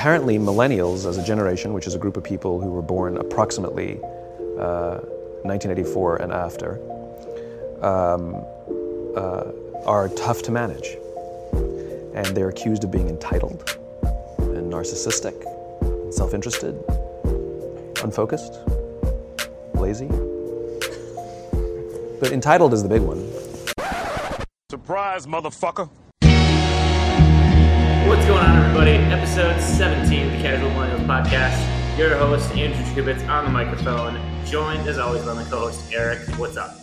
apparently, millennials as a generation, which is a group of people who were born approximately uh, 1984 and after, um, uh, are tough to manage. And they're accused of being entitled and narcissistic, and self interested, unfocused, lazy. But entitled is the big one. Surprise, motherfucker. What's going on, everybody? Episode 17 of the Casual Millennials Podcast. Your host, Andrew Trubitz, on the microphone, joined as always by my co host, Eric. What's up?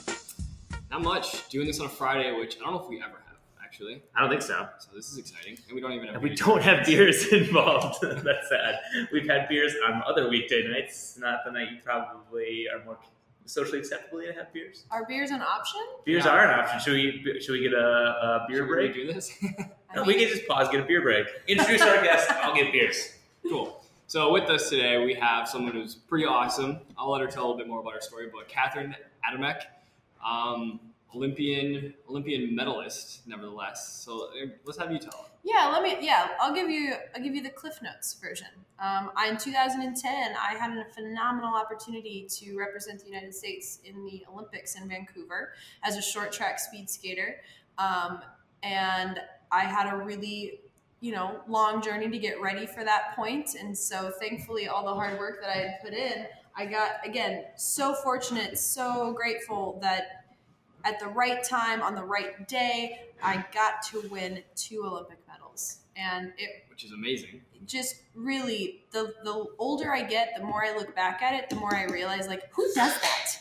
Not much. Doing this on a Friday, which I don't know if we ever have, actually. I don't think so. So this is exciting. And we don't even have And we beers. don't have beers involved. That's sad. We've had beers on other weekday nights, not the night you probably are more socially acceptable to have beers. Are beers an option? Beers Yeah. are an option. Should we should we get a, a beer Should we break? do this? No, we can just pause, get a beer break. Introduce our guest. I'll get beers. cool. So with us today, we have someone who's pretty awesome. I'll let her tell a little bit more about her story, but Katherine Adamek, um, Olympian Olympian medalist, nevertheless. So uh, let's have you tell. Yeah, let me. Yeah, I'll give you. I'll give you the Cliff Notes version. Um, I, in 2010, I had a phenomenal opportunity to represent the United States in the Olympics in Vancouver as a short track speed skater, um, and I had a really, you know, long journey to get ready for that point. And so, thankfully, all the hard work that I had put in, I got again so fortunate, so grateful that at the right time on the right day, I got to win two Olympic medals. And it which is amazing. just really the the older I get, the more I look back at it, the more I realize like who does that?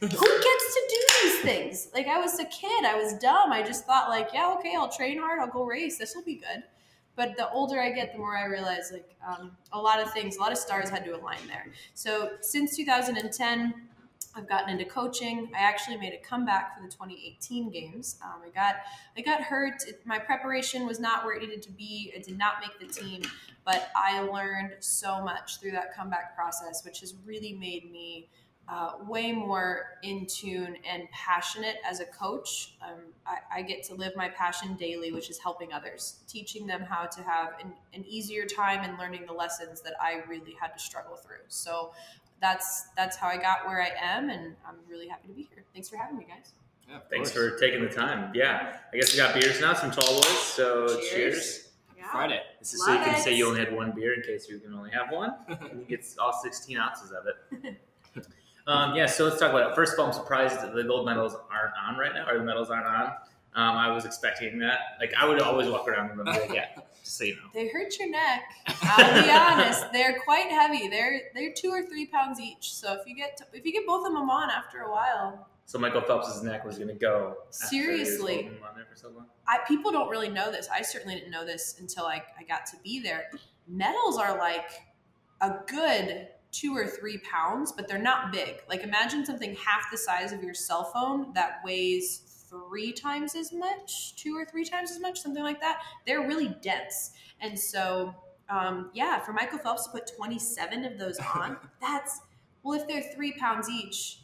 Who gets to do these things? Like I was a kid, I was dumb. I just thought like, yeah, okay, I'll train hard, I'll go race. This will be good. But the older I get, the more I realize like um, a lot of things, a lot of stars had to align there. So since 2010, I've gotten into coaching. I actually made a comeback for the 2018 games. Um, I got I got hurt. My preparation was not where it needed to be. It did not make the team, but I learned so much through that comeback process, which has really made me uh, way more in tune and passionate as a coach. Um, I, I get to live my passion daily, which is helping others, teaching them how to have an, an easier time and learning the lessons that I really had to struggle through. So that's that's how I got where I am, and I'm really happy to be here. Thanks for having me, guys. Yeah, Thanks course. for taking the time. Yeah, I guess we got beers now, some tall boys. So cheers. Cheers. Friday. This is so you can Love say you only had one beer in case you can only have one. and you get all 16 ounces of it. um, yeah, so let's talk about it. First of all, I'm surprised that the gold medals aren't on right now, or the medals aren't on. Um, I was expecting that. Like, I would always walk around with them. Like, yeah, just so you know. They hurt your neck. I'll be honest; they're quite heavy. They're they're two or three pounds each. So if you get if you get both of them on after a while, So Michael Phelps's neck was going to go. after he was Seriously. on there for so long. I people don't really know this. I certainly didn't know this until I, I got to be there. Medals are like a good two or three pounds, but they're not big. Like imagine something half the size of your cell phone that weighs three times as much, two or three times as much, something like that. They're really dense. And so um, yeah, for Michael Phelps to put 27 of those on, that's well, if they're three pounds each,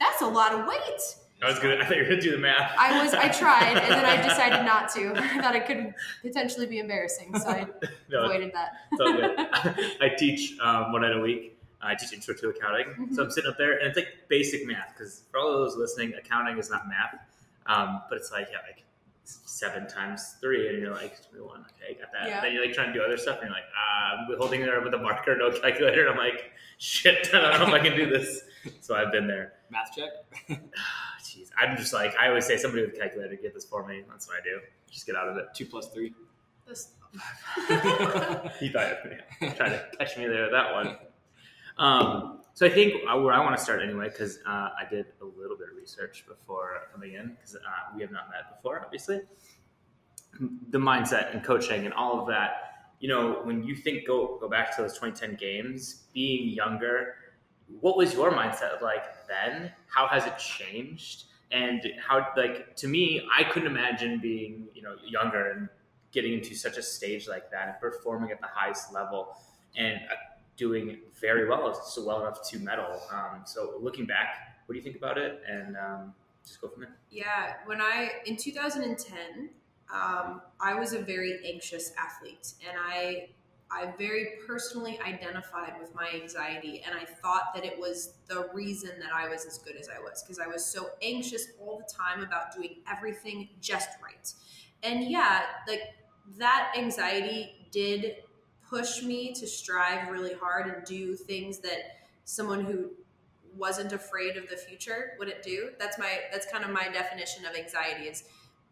that's a lot of weight. I was gonna. I thought you were gonna do the math. I was I tried and then I decided not to. I thought it could potentially be embarrassing, so I no, avoided that. It's good. I teach um, one night a week. I teach intro to accounting. Mm-hmm. So I'm sitting up there, and it's like basic math. Because for all of those listening, accounting is not math, um, but it's like yeah, like seven times three, and you're like one. Okay, got that. Yeah. Then you're like trying to do other stuff, and you're like, uh, I'm holding there with a marker, no calculator. And I'm like, shit, I don't know if I can do this. So I've been there. Math check. Jeez, I'm just like I always say, somebody with a calculator, get this for me. That's what I do. Just get out of it. Two plus three. This- He thought yeah, trying to catch me there with that one. Um, so I think uh, where I want to start anyway, because uh, I did a little bit of research before coming in, because uh, we have not met before, obviously. The mindset and coaching and all of that. You know, when you think go go back to those 2010 games, being younger, what was your mindset of like then? How has it changed? And how, like, to me, I couldn't imagine being, you know, younger and getting into such a stage like that and performing at the highest level and uh, doing very well, so well enough to medal. Um, so looking back, what do you think about it? And um, just go from there. Yeah, when I in 2010, um, I was a very anxious athlete, and I I very personally identified with my anxiety, and I thought that it was the reason that I was as good as I was because I was so anxious all the time about doing everything just right. And yeah, like that anxiety did push me to strive really hard and do things that someone who wasn't afraid of the future wouldn't do. That's my that's kind of my definition of anxiety is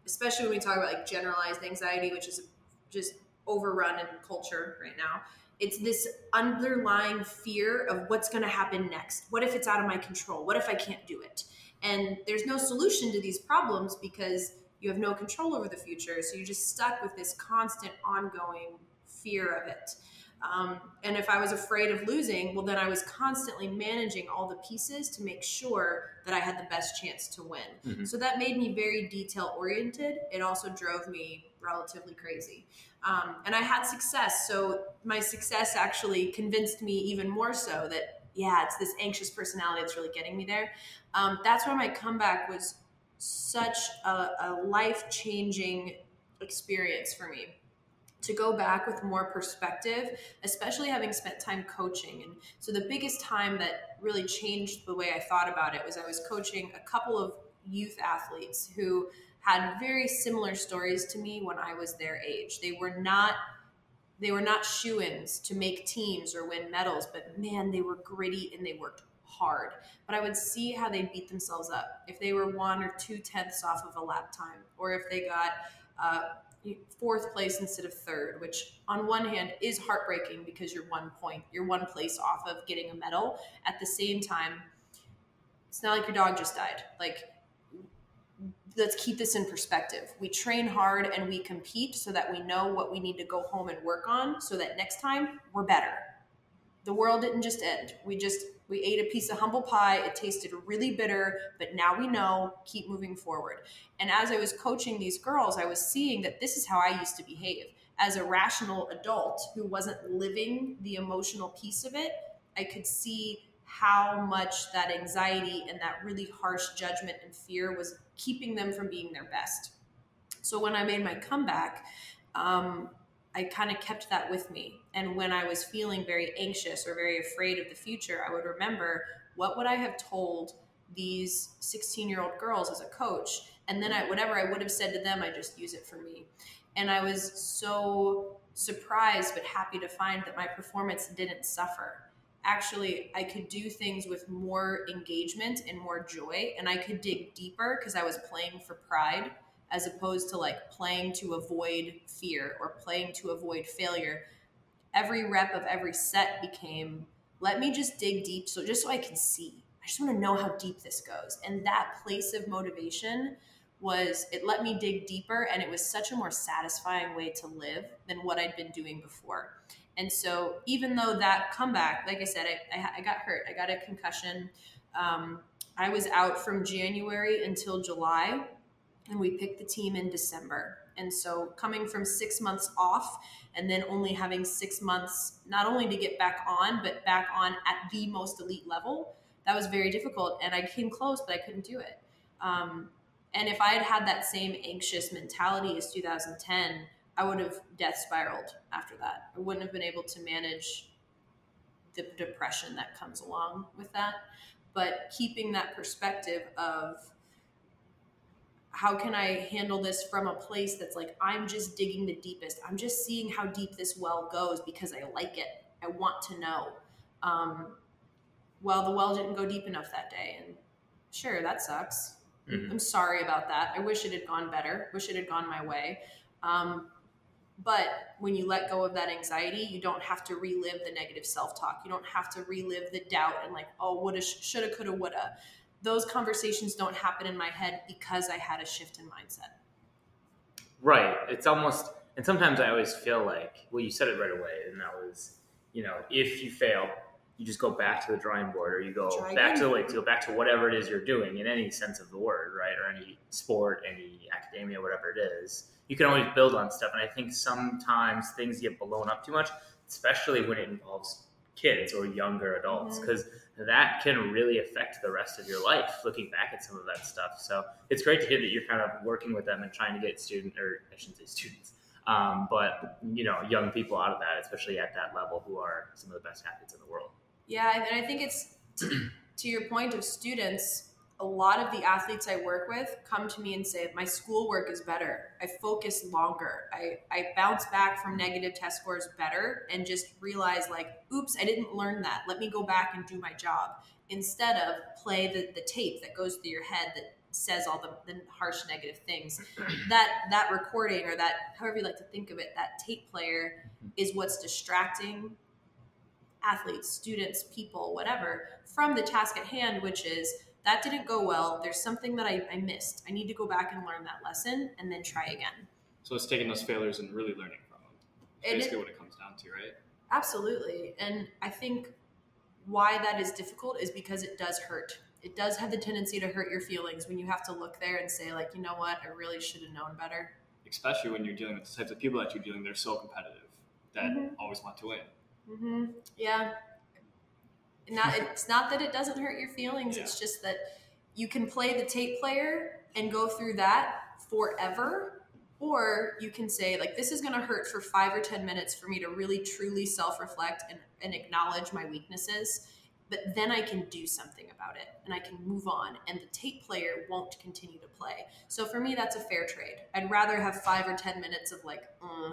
especially when we talk about like generalized anxiety, which is just overrun in culture right now. It's this underlying fear of what's going to happen next. What if it's out of my control? What if I can't do it? And there's no solution to these problems because you have no control over the future. So you're just stuck with this constant, ongoing fear of it. Um, and if I was afraid of losing, well, then I was constantly managing all the pieces to make sure that I had the best chance to win. Mhm. So that made me very detail oriented. It also drove me relatively crazy. Um, and I had success. So my success actually convinced me even more so that, yeah, it's this anxious personality that's really getting me there. Um, that's why my comeback was such a, a life changing experience for me to go back with more perspective, especially having spent time coaching. And so the biggest time that really changed the way I thought about it was I was coaching a couple of youth athletes who had very similar stories to me when I was their age. They were not they were not shoe-ins to make teams or win medals, but man, they were gritty and they worked hard. But I would see how they beat themselves up if they were one or two tenths off of a lap time, or if they got uh, fourth place instead of third, which on one hand is heartbreaking because you're one point, you're one place off of getting a medal. At the same time, it's not like your dog just died. Like, let's keep this in perspective. We train hard and we compete so that we know what we need to go home and work on so that next time we're better. The world didn't just end. We just we ate a piece of humble pie. It tasted really bitter, but now we know, keep moving forward. And as I was coaching these girls, I was seeing that this is how I used to behave. As a rational adult who wasn't living the emotional piece of it, I could see how much that anxiety and that really harsh judgment and fear was keeping them from being their best. So when I made my comeback, um, I kind of kept that with me. And when I was feeling very anxious or very afraid of the future, I would remember what would I have told these 16 year old girls as a coach? And then I, whatever I would have said to them, I just use it for me. And I was so surprised but happy to find that my performance didn't suffer. Actually, I could do things with more engagement and more joy, and I could dig deeper because I was playing for pride as opposed to like playing to avoid fear or playing to avoid failure. Every rep of every set became let me just dig deep so just so I can see. I just want to know how deep this goes. And that place of motivation was it let me dig deeper and it was such a more satisfying way to live than what I'd been doing before. And so even though that comeback, like I said, I, I, I got hurt, I got a concussion. Um, I was out from January until July and we picked the team in December. And so coming from six months off and then only having six months not only to get back on, but back on at the most elite level, that was very difficult. And I came close, but I couldn't do it. Um, and if I had had that same anxious mentality as 2010, I would have death spiraled after that. I wouldn't have been able to manage the depression that comes along with that. But keeping that perspective of how can I handle this from a place that's like, I'm just digging the deepest. I'm just seeing how deep this well goes because I like it. I want to know. Um, well, the well didn't go deep enough that day. And sure, that sucks. Mhm. I'm sorry about that. I wish it had gone better. Wish it had gone my way. Um, but when you let go of that anxiety, you don't have to relive the negative self talk. You don't have to relive the doubt and like, oh, woulda, shoulda, coulda, woulda. Those conversations don't happen in my head because I had a shift in mindset. Right. It's almost, and sometimes I always feel like, well, you said it right away, and that was, you know, if you fail, you just go back to the drawing board, or you go Try back again. to like to go back to whatever it is you're doing in any sense of the word, right, or any sport, any academia, whatever it is. You can always build on stuff, and I think sometimes things get blown up too much, especially when it involves kids or younger adults, because that can really affect the rest of your life. Looking back at some of that stuff, so it's great to hear that you're kind of working with them and trying to get student, or I shouldn't say students, Um, but you know, young people out of that, especially at that level, who are some of the best athletes in the world. Yeah, and I think it's to, to your point of students. A lot of the athletes I work with come to me and say, "My schoolwork is better. I focus longer. I I bounce back from negative test scores better, and just realize like, oops, I didn't learn that. Let me go back and do my job instead of play the the tape that goes through your head that says all the, the harsh negative things that that recording or that however you like to think of it that tape player mm-hmm. is what's distracting athletes students people whatever from the task at hand which is that didn't go well there's something that I, I missed i need to go back and learn that lesson and then try again So it's taking those failures and really learning from them. It's Basically, it- what it comes down to, right? Absolutely. And I think why that is difficult is because it does hurt. It does have the tendency to hurt your feelings when you have to look there and say, like, you know what, I really should have known better. Especially when you're dealing with the types of people that you're dealing, they're so competitive that Mhm. always want to win. Mm-hmm. Yeah. Not, it's not that it doesn't hurt your feelings. Yeah. It's just that you can play the tape player and go through that forever. Or you can say, like, this is going to hurt for five or 10 minutes for me to really truly self reflect and, and acknowledge my weaknesses. But then I can do something about it and I can move on, and the tape player won't continue to play. So for me, that's a fair trade. I'd rather have five or 10 minutes of, like, uh,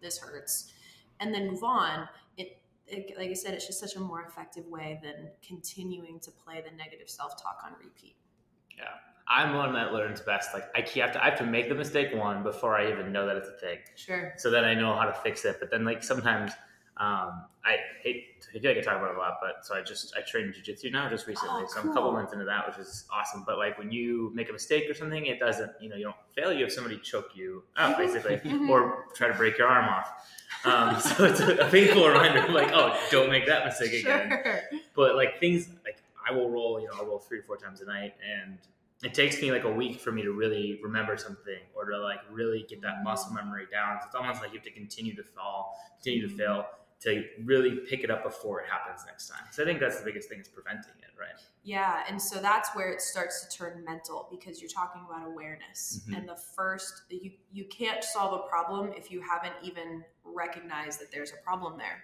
this hurts, and then move on. It, it, like I said, it's just such a more effective way than continuing to play the negative self talk on repeat. Yeah. I'm one that learns best. Like I have to, I have to make the mistake one before I even know that it's a thing. Sure. so then I know how to fix it. But then like sometimes um, I hate I feel like I talk about it a lot, but so I just I train jujitsu now just recently. Oh, so I'm a couple months into that, which is awesome. But like when you make a mistake or something, it doesn't you know you don't fail. You have somebody choke you out basically, Mhm. or try to break your arm off. Um, so it's a, a painful reminder, like oh, don't make that mistake again but like things like I will roll, you know, I'll roll three or four times a night, and it takes me like a week for me to really remember something or to like really get that muscle memory down. So it's almost like you have to continue to fall, continue to fail to really pick it up before it happens next time. So I think that's the biggest thing is preventing it, right? Yeah, and so that's where it starts to turn mental because you're talking about awareness. Mhm. And the first you you can't solve a problem if you haven't even recognized that there's a problem there.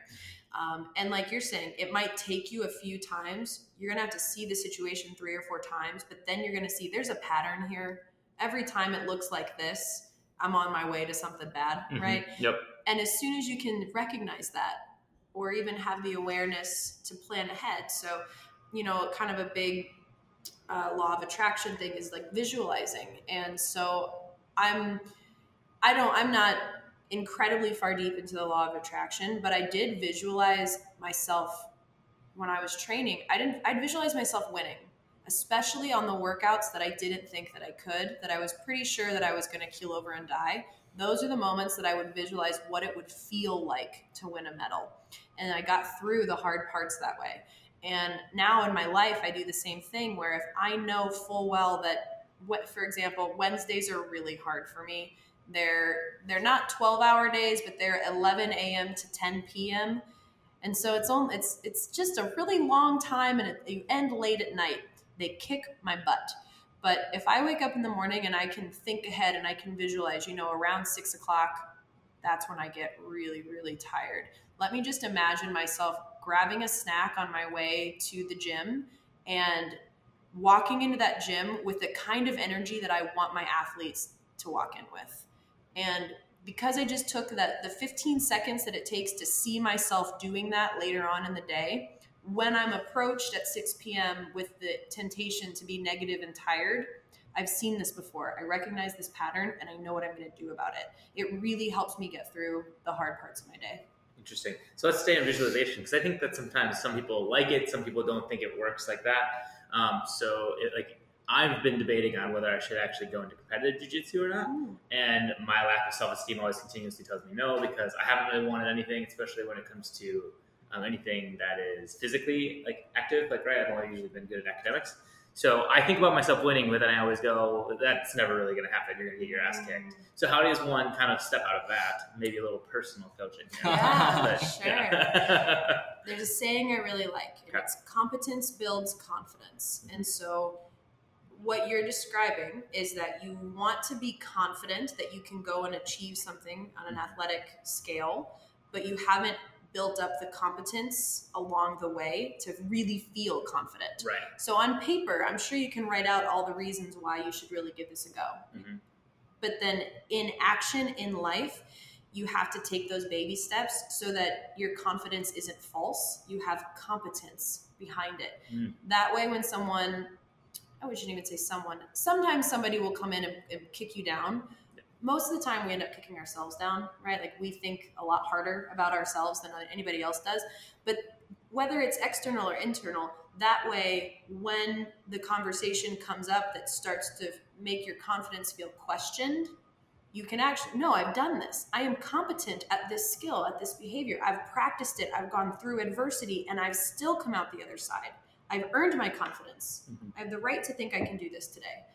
Um, and like you're saying, it might take you a few times. You're gonna have to see the situation three or four times, but then you're gonna see there's a pattern here. Every time it looks like this, I'm on my way to something bad, Mhm. right? Yep. And as soon as you can recognize that, or even have the awareness to plan ahead. So, you know, kind of a big uh, law of attraction thing is like visualizing. And so I'm, I don't, I'm not incredibly far deep into the law of attraction, but I did visualize myself when I was training. I didn't, I'd visualize myself winning. Especially on the workouts that I didn't think that I could, that I was pretty sure that I was going to keel over and die those are the moments that I would visualize what it would feel like to win a medal. And I got through the hard parts that way. And now in my life, I do the same thing where if I know full well that, what, for example, Wednesdays are really hard for me. They're they're not 12 hour days, but they're 11 a.m. to 10 p.m. And so it's on it's it's just a really long time, and it, you end late at night. They kick my butt. But if I wake up in the morning and I can think ahead and I can visualize, you know, around six o'clock, that's when I get really, really tired. Let me just imagine myself grabbing a snack on my way to the gym and walking into that gym with the kind of energy that I want my athletes to walk in with. And because I just took that the 15 seconds that it takes to see myself doing that later on in the day, when I'm approached at 6 p.m. with the temptation to be negative and tired, I've seen this before. I recognize this pattern and I know what I'm going to do about it. It really helps me get through the hard parts of my day. Interesting. So let's stay on visualization because I think that sometimes some people like it, some people don't think it works like that. Um, so it, like I've been debating on whether I should actually go into competitive jiu-jitsu or not. And my lack of self-esteem always continuously tells me no because I haven't really wanted anything, especially when it comes to um, anything that is physically like active. Like right, I've only usually been good at academics. So I think about myself winning, but then I always go, "That's never really going to happen. You're going to get your ass kicked." So how does one kind of step out of that? Maybe a little personal coaching. here. Yeah, But, sure. yeah. There's a saying I really like, and Okay. it's competence builds confidence. And so what you're describing is that you want to be confident that you can go and achieve something on an athletic scale, but you haven't built up the competence along the way to really feel confident. Right. So on paper, I'm sure you can write out all the reasons why you should really give this a go. Mhm. But then in action in life, you have to take those baby steps so that your confidence isn't false. You have competence behind it. Mm. That way, when someone, I shouldn't even say someone, sometimes somebody will come in and, and kick you down. Most of the time, we end up kicking ourselves down, right? Like we think a lot harder about ourselves than anybody else does. But whether it's external or internal, that way, when the conversation comes up that starts to make your confidence feel questioned, you can actually, no, I've done this. I am competent at this skill, at this behavior. I've practiced it. I've gone through adversity and I've still come out the other side. I've earned my confidence. Mhm. I have the right to think I can do this today.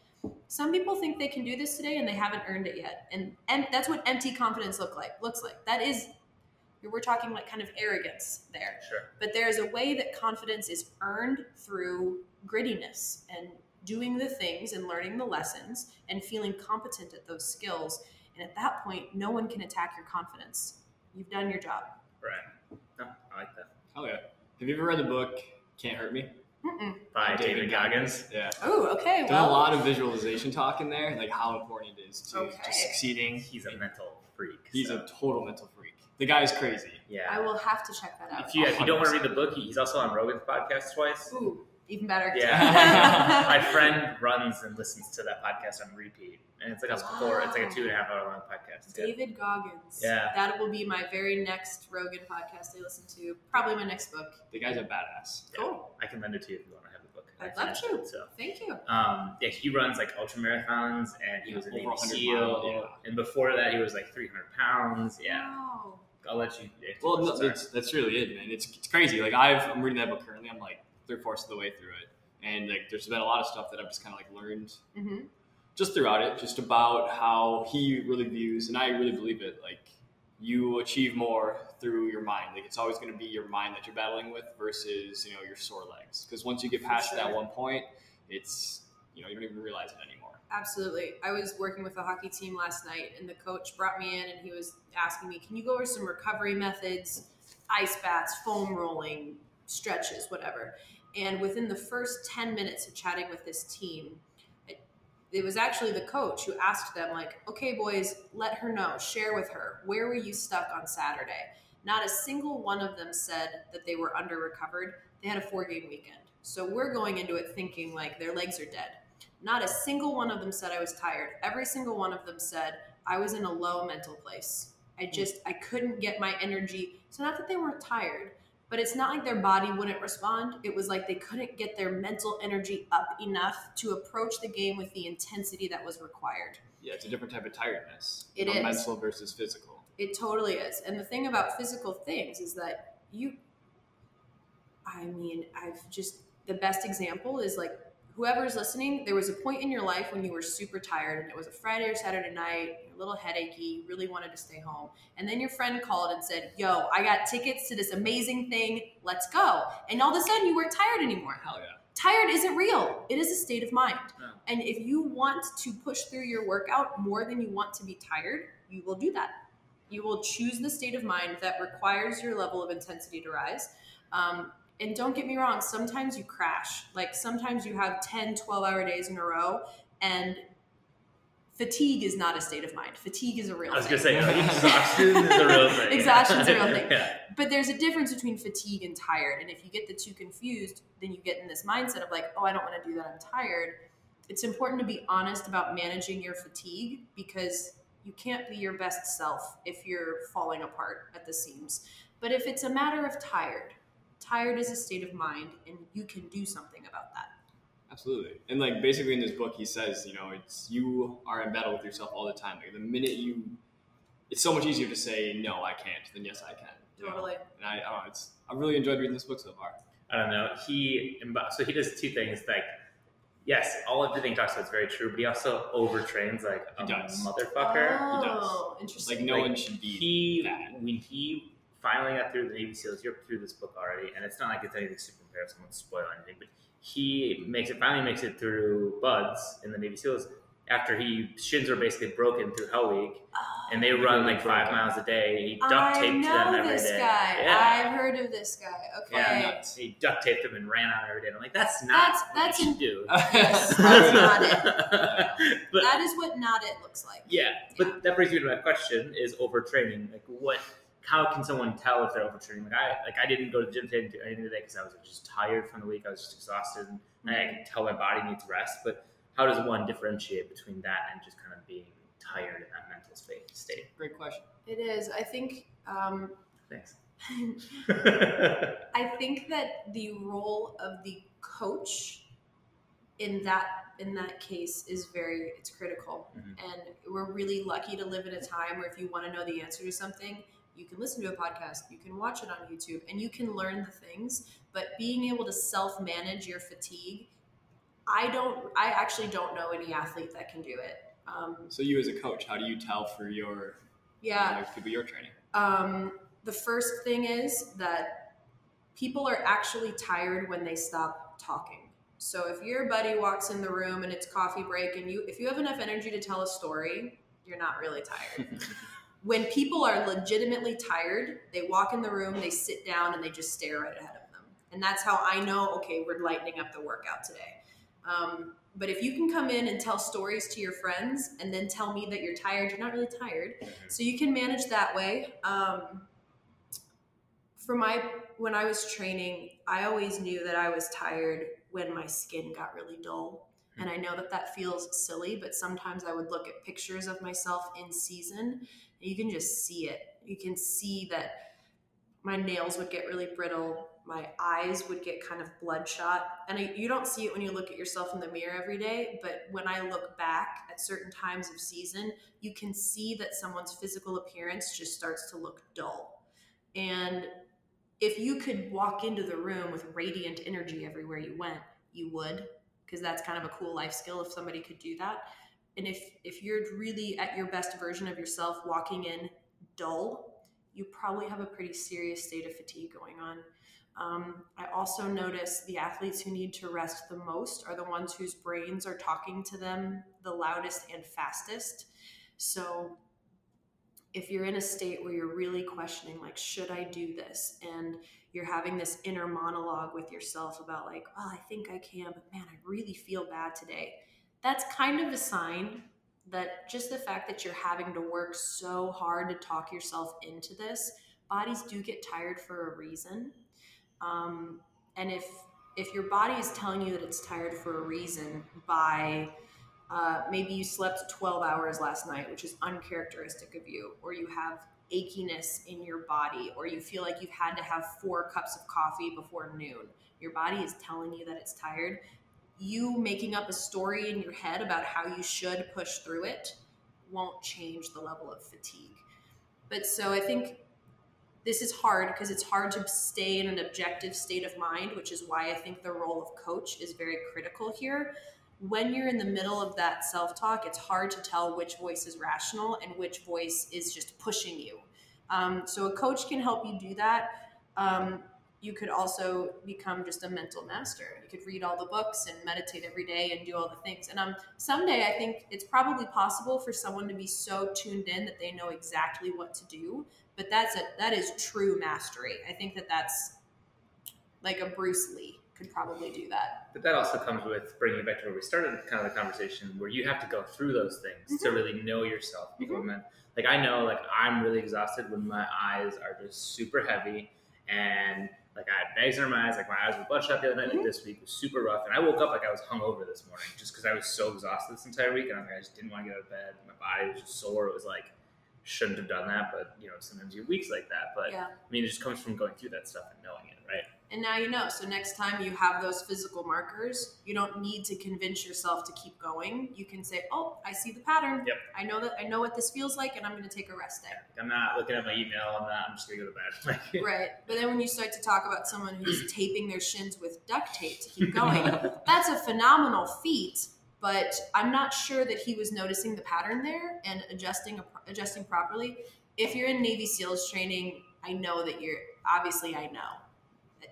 Some people think they can do this today and they haven't earned it yet. And, and that's what empty confidence look like looks like. That is we're talking like kind of arrogance there. Sure. But there is a way that confidence is earned through grittiness and doing the things and learning the lessons and feeling competent at those skills. And at that point, no one can attack your confidence. You've done your job. Right. No, I like that. Hell yeah. Have you ever read the book Can't Hurt Me? Mm-mm. By David David Goggins. Yeah. Oh, okay. There's Well, a lot of visualization talk in there, like how important it is to Okay. just succeeding. He's a mental freak. He's so, a total mental freak. The guy's crazy. yeah. I will have to check that out. If you if you don't want to read the book, he's also on Rogan's podcast twice. Ooh, even better. Yeah. My friend runs and listens to that podcast on repeat, and it's like a four, it's like a two and a half hour long podcast. Yeah. David Goggins. Yeah. That will be my very next Rogan podcast I listen to. Probably my next book. The guy's a badass. Yeah. Cool. I can lend it to you if you want to have the book. I I'd love to. So, Thank you. um, yeah, he runs like ultra marathons, and he Yeah, was a over Navy 100 SEAL. miles, yeah. And before that, he was like 300 pounds. Yeah, Wow. I'll let you. if- Well, no, that's, that's really it, man. It's, it's crazy. Like I've, I'm reading that book currently. I'm like three fourths of the way through it, and like there's been a lot of stuff that I've just kind of like learned hmm just throughout it, just about how he really views, and I really believe it. Like you achieve more through your mind. Like it's always going to be your mind that you're battling with versus you know your sore legs. Because once you get past that one point, it's you know you don't even realize it anymore. Absolutely. I was working with a hockey team last night, and the coach brought me in and he was asking me, Can you go over some recovery methods, ice baths, foam rolling, stretches, whatever? And within the first 10 minutes of chatting with this team, it, was actually the coach who asked them, like, okay, boys, let her know, share with her, where were you stuck on Saturday? Not a single one of them said that they were under recovered. They had a four game weekend. So we're going into it thinking like their legs are dead. Not a single one of them said I was tired. Every single one of them said I was in a low mental place. I hmm. just I couldn't get my energy. So not that they weren't tired, but it's not like their body wouldn't respond. It was like they couldn't get their mental energy up enough to approach the game with the intensity that was required. Yeah, it's a different type of tiredness. It is. mental versus physical. It totally is. And the thing about physical things is that you, I mean, I've just, the best example is like whoever's listening, there was a point in your life when you were super tired and it was a Friday or Saturday night, a little headachy, really wanted to stay home. And then your friend called and said, Yo, I got tickets to this amazing thing. Let's go. And all of a sudden you weren't tired anymore. Hell yeah. Tired isn't real, it is a state of mind. Yeah. And if you want to push through your workout more than you want to be tired, you will do that. You will choose the state of mind that requires your level of intensity to rise. Um, and don't get me wrong, sometimes you crash. Like sometimes you have 10, 12 hour days in a row, and fatigue is not a state of mind. Fatigue is a real I was thing. gonna say no, exhaustion is a real thing. Exhaustion's a real thing. yeah. But there's a difference between fatigue and tired. And if you get the two confused, then you get in this mindset of like, oh, I don't want to do that. I'm tired. It's important to be honest about managing your fatigue because you can't be your best self if you're falling apart at the seams. But if it's a matter of tired, tired is a state of mind and you can do something about that. Absolutely. And like basically in this book, he says, you know, it's you are in battle with yourself all the time. Like the minute you, it's so much easier to say no, I can't than yes, I can. you know? Totally. And I, I it's I really enjoyed reading this book so far. I don't know. He so he does two things. Like, yes, all everything he talks about is very true, but he also overtrains like a He does. motherfucker. Oh, interesting. Like no Like, one should be He that. when he finally got through the Navy SEALs. You're through this book already, and it's not like it's anything super embarrassing. I won't spoil anything, but he makes it finally makes it through BUD/S in the Navy SEAls after he shins are basically broken through Hell Week, oh. and they run like five miles a day. He duct I taped them know every day. this guy. Yeah. I've heard of this guy. Okay. Yeah, nuts. he duct taped them and ran out every day. I'm like, that's not That's- what that's you should in- do. Yes, that's not it. but that is what not it looks like. yeah, but that brings me to my question: Is overtraining like what? How can someone tell if they're overtraining? Like I, like I didn't go to the gym today, didn't do anything today because I was just tired from the week. I was just exhausted, and I can tell my body needs rest. But how does one differentiate between that and just kind of being tired in that mental state? State. Great question. It is. I think. Um, Thanks. I think that the role of the coach in that in that case is very it's critical Mhm. and we're really lucky to live in a time where if you want to know the answer to something you can listen to a podcast you can watch it on youtube and you can learn the things but being able to self-manage your fatigue i don't i actually don't know any athlete that can do it um, So you as a coach, how do you tell for your yeah like, people you're training? um, the first thing is that people are actually tired when they stop talking. So if your buddy walks in the room and it's coffee break and you if you have enough energy to tell a story, you're not really tired. when people are legitimately tired, they walk in the room, they sit down and they just stare right ahead of them. And that's how I know, okay, we're lightening up the workout today. Um, but if you can come in and tell stories to your friends and then tell me that you're tired, you're not really tired. So you can manage that way. Um, for my when I was training, I always knew that I was tired when my skin got really dull. And I know that that feels silly, but sometimes I would look at pictures of myself in season, you can just see it. You can see that my nails would get really brittle, my eyes would get kind of bloodshot. And I, you don't see it when you look at yourself in the mirror every day, but when I look back at certain times of season, you can see that someone's physical appearance just starts to look dull. And if you could walk into the room with radiant energy everywhere you went, you would, because that's kind of a cool life skill if somebody could do that. And if if you're really at your best version of yourself walking in dull, you probably have a pretty serious state of fatigue going on. Um, I also notice the athletes who need to rest the most are the ones whose brains are talking to them the loudest and fastest. So if you're in a state where you're really questioning like should i do this and you're having this inner monologue with yourself about like well i think i can but man i really feel bad today that's kind of a sign that just the fact that you're having to work so hard to talk yourself into this bodies do get tired for a reason um, and if if your body is telling you that it's tired for a reason by uh, maybe you slept 12 hours last night, which is uncharacteristic of you, or you have achiness in your body, or you feel like you've had to have four cups of coffee before noon. Your body is telling you that it's tired. You making up a story in your head about how you should push through it won't change the level of fatigue. But so I think this is hard because it's hard to stay in an objective state of mind, which is why I think the role of coach is very critical here when you're in the middle of that self talk, it's hard to tell which voice is rational and which voice is just pushing you. Um, so a coach can help you do that. Um, you could also become just a mental master. You could read all the books and meditate every day and do all the things. And um, someday I think it's probably possible for someone to be so tuned in that they know exactly what to do. But that's a that is true mastery. I think that that's like a Bruce Lee could probably do that. But that also comes with bringing it back to where we started, kind of the conversation, where you have to go through those things to really know yourself. Man, like I know, like I'm really exhausted when my eyes are just super heavy, and like I had bags under my eyes, like my eyes were bloodshot the other night. Like mm-hmm. this week was super rough, and I woke up like I was hungover this morning, just because I was so exhausted this entire week, and I was like, I just didn't want to get out of bed. My body was just sore. It was like shouldn't have done that, but you know, sometimes you have weeks like that. But Yeah. I mean, it just comes from going through that stuff and knowing it? And now you know. So next time you have those physical markers, you don't need to convince yourself to keep going. You can say, "Oh, I see the pattern. Yep. I know that. I know what this feels like, and I'm going to take a rest day." I'm not looking at my email. I'm not. I'm just gonna go to bed. Right. But then when you start to talk about someone who's taping their shins with duct tape to keep going, that's a phenomenal feat. But I'm not sure that he was noticing the pattern there and adjusting adjusting properly. If you're in Navy SEALs training, I know that you're obviously I know.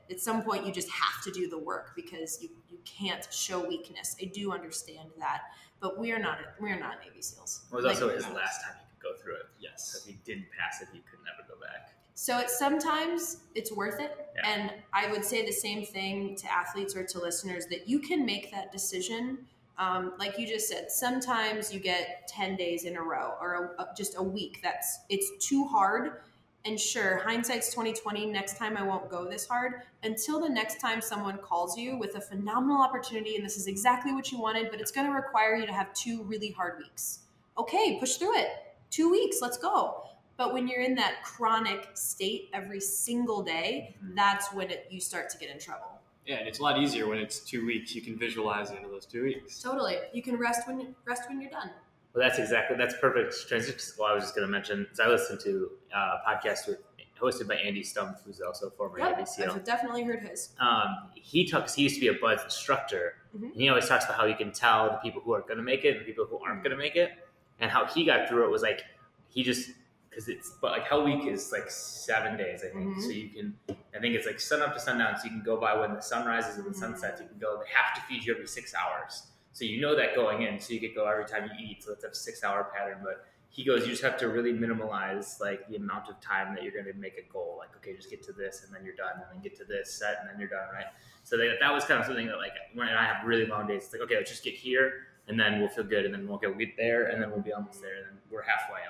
At some point you just have to do the work because you, you can't show weakness. I do understand that. But we are not we're not Navy SEAls. It was Like, also his last time he could go through it. Yes. If he didn't pass it, he could never go back. So it's sometimes it's worth it. Yeah. And I would say the same thing to athletes or to listeners that you can make that decision. Um, like you just said, sometimes you get 10 days in a row or a, a- just a week. That's it's too hard. And sure, hindsight's 2020. Next time I won't go this hard. Until the next time someone calls you with a phenomenal opportunity and this is exactly what you wanted, but it's going to require you to have two really hard weeks. Okay, push through it. Two weeks, let's go. But when you're in that chronic state every single day, that's when it, you start to get in trouble. Yeah, and it's a lot easier when it's two weeks. You can visualize into those two weeks. Totally. You can rest when rest when you're done. Well, that's exactly that's perfect transition. Well, I was just going to mention is I listened to uh, a podcast with hosted by Andy Stumpf, who's also a former Yep, SEAL. I've definitely heard his. um, he talks. He used to be a BUD/S instructor, Mhm. and he always talks about how you can tell the people who are going to make it and the people who aren't going to make it, and how he got through it was like he just because it's but like Hell Week is like seven days, I think. Mhm. So you can, I think it's like sun up to sundown, so you can go by when the sun rises and the sun Mhm. sets. You can go. They have to feed you every six hours, so you know that going in. So you could go every time you eat. So it's a six hour pattern, but he goes, you just have to really minimize like the amount of time that you're going to make a goal. Like, okay, just get to this, and then you're done, and then get to this set, and then you're done, right? So that, that was kind of something that like when I have really long days, it's like, okay, let's just get here, and then we'll feel good, and then we'll, get there, and then we'll be almost there, and then we're halfway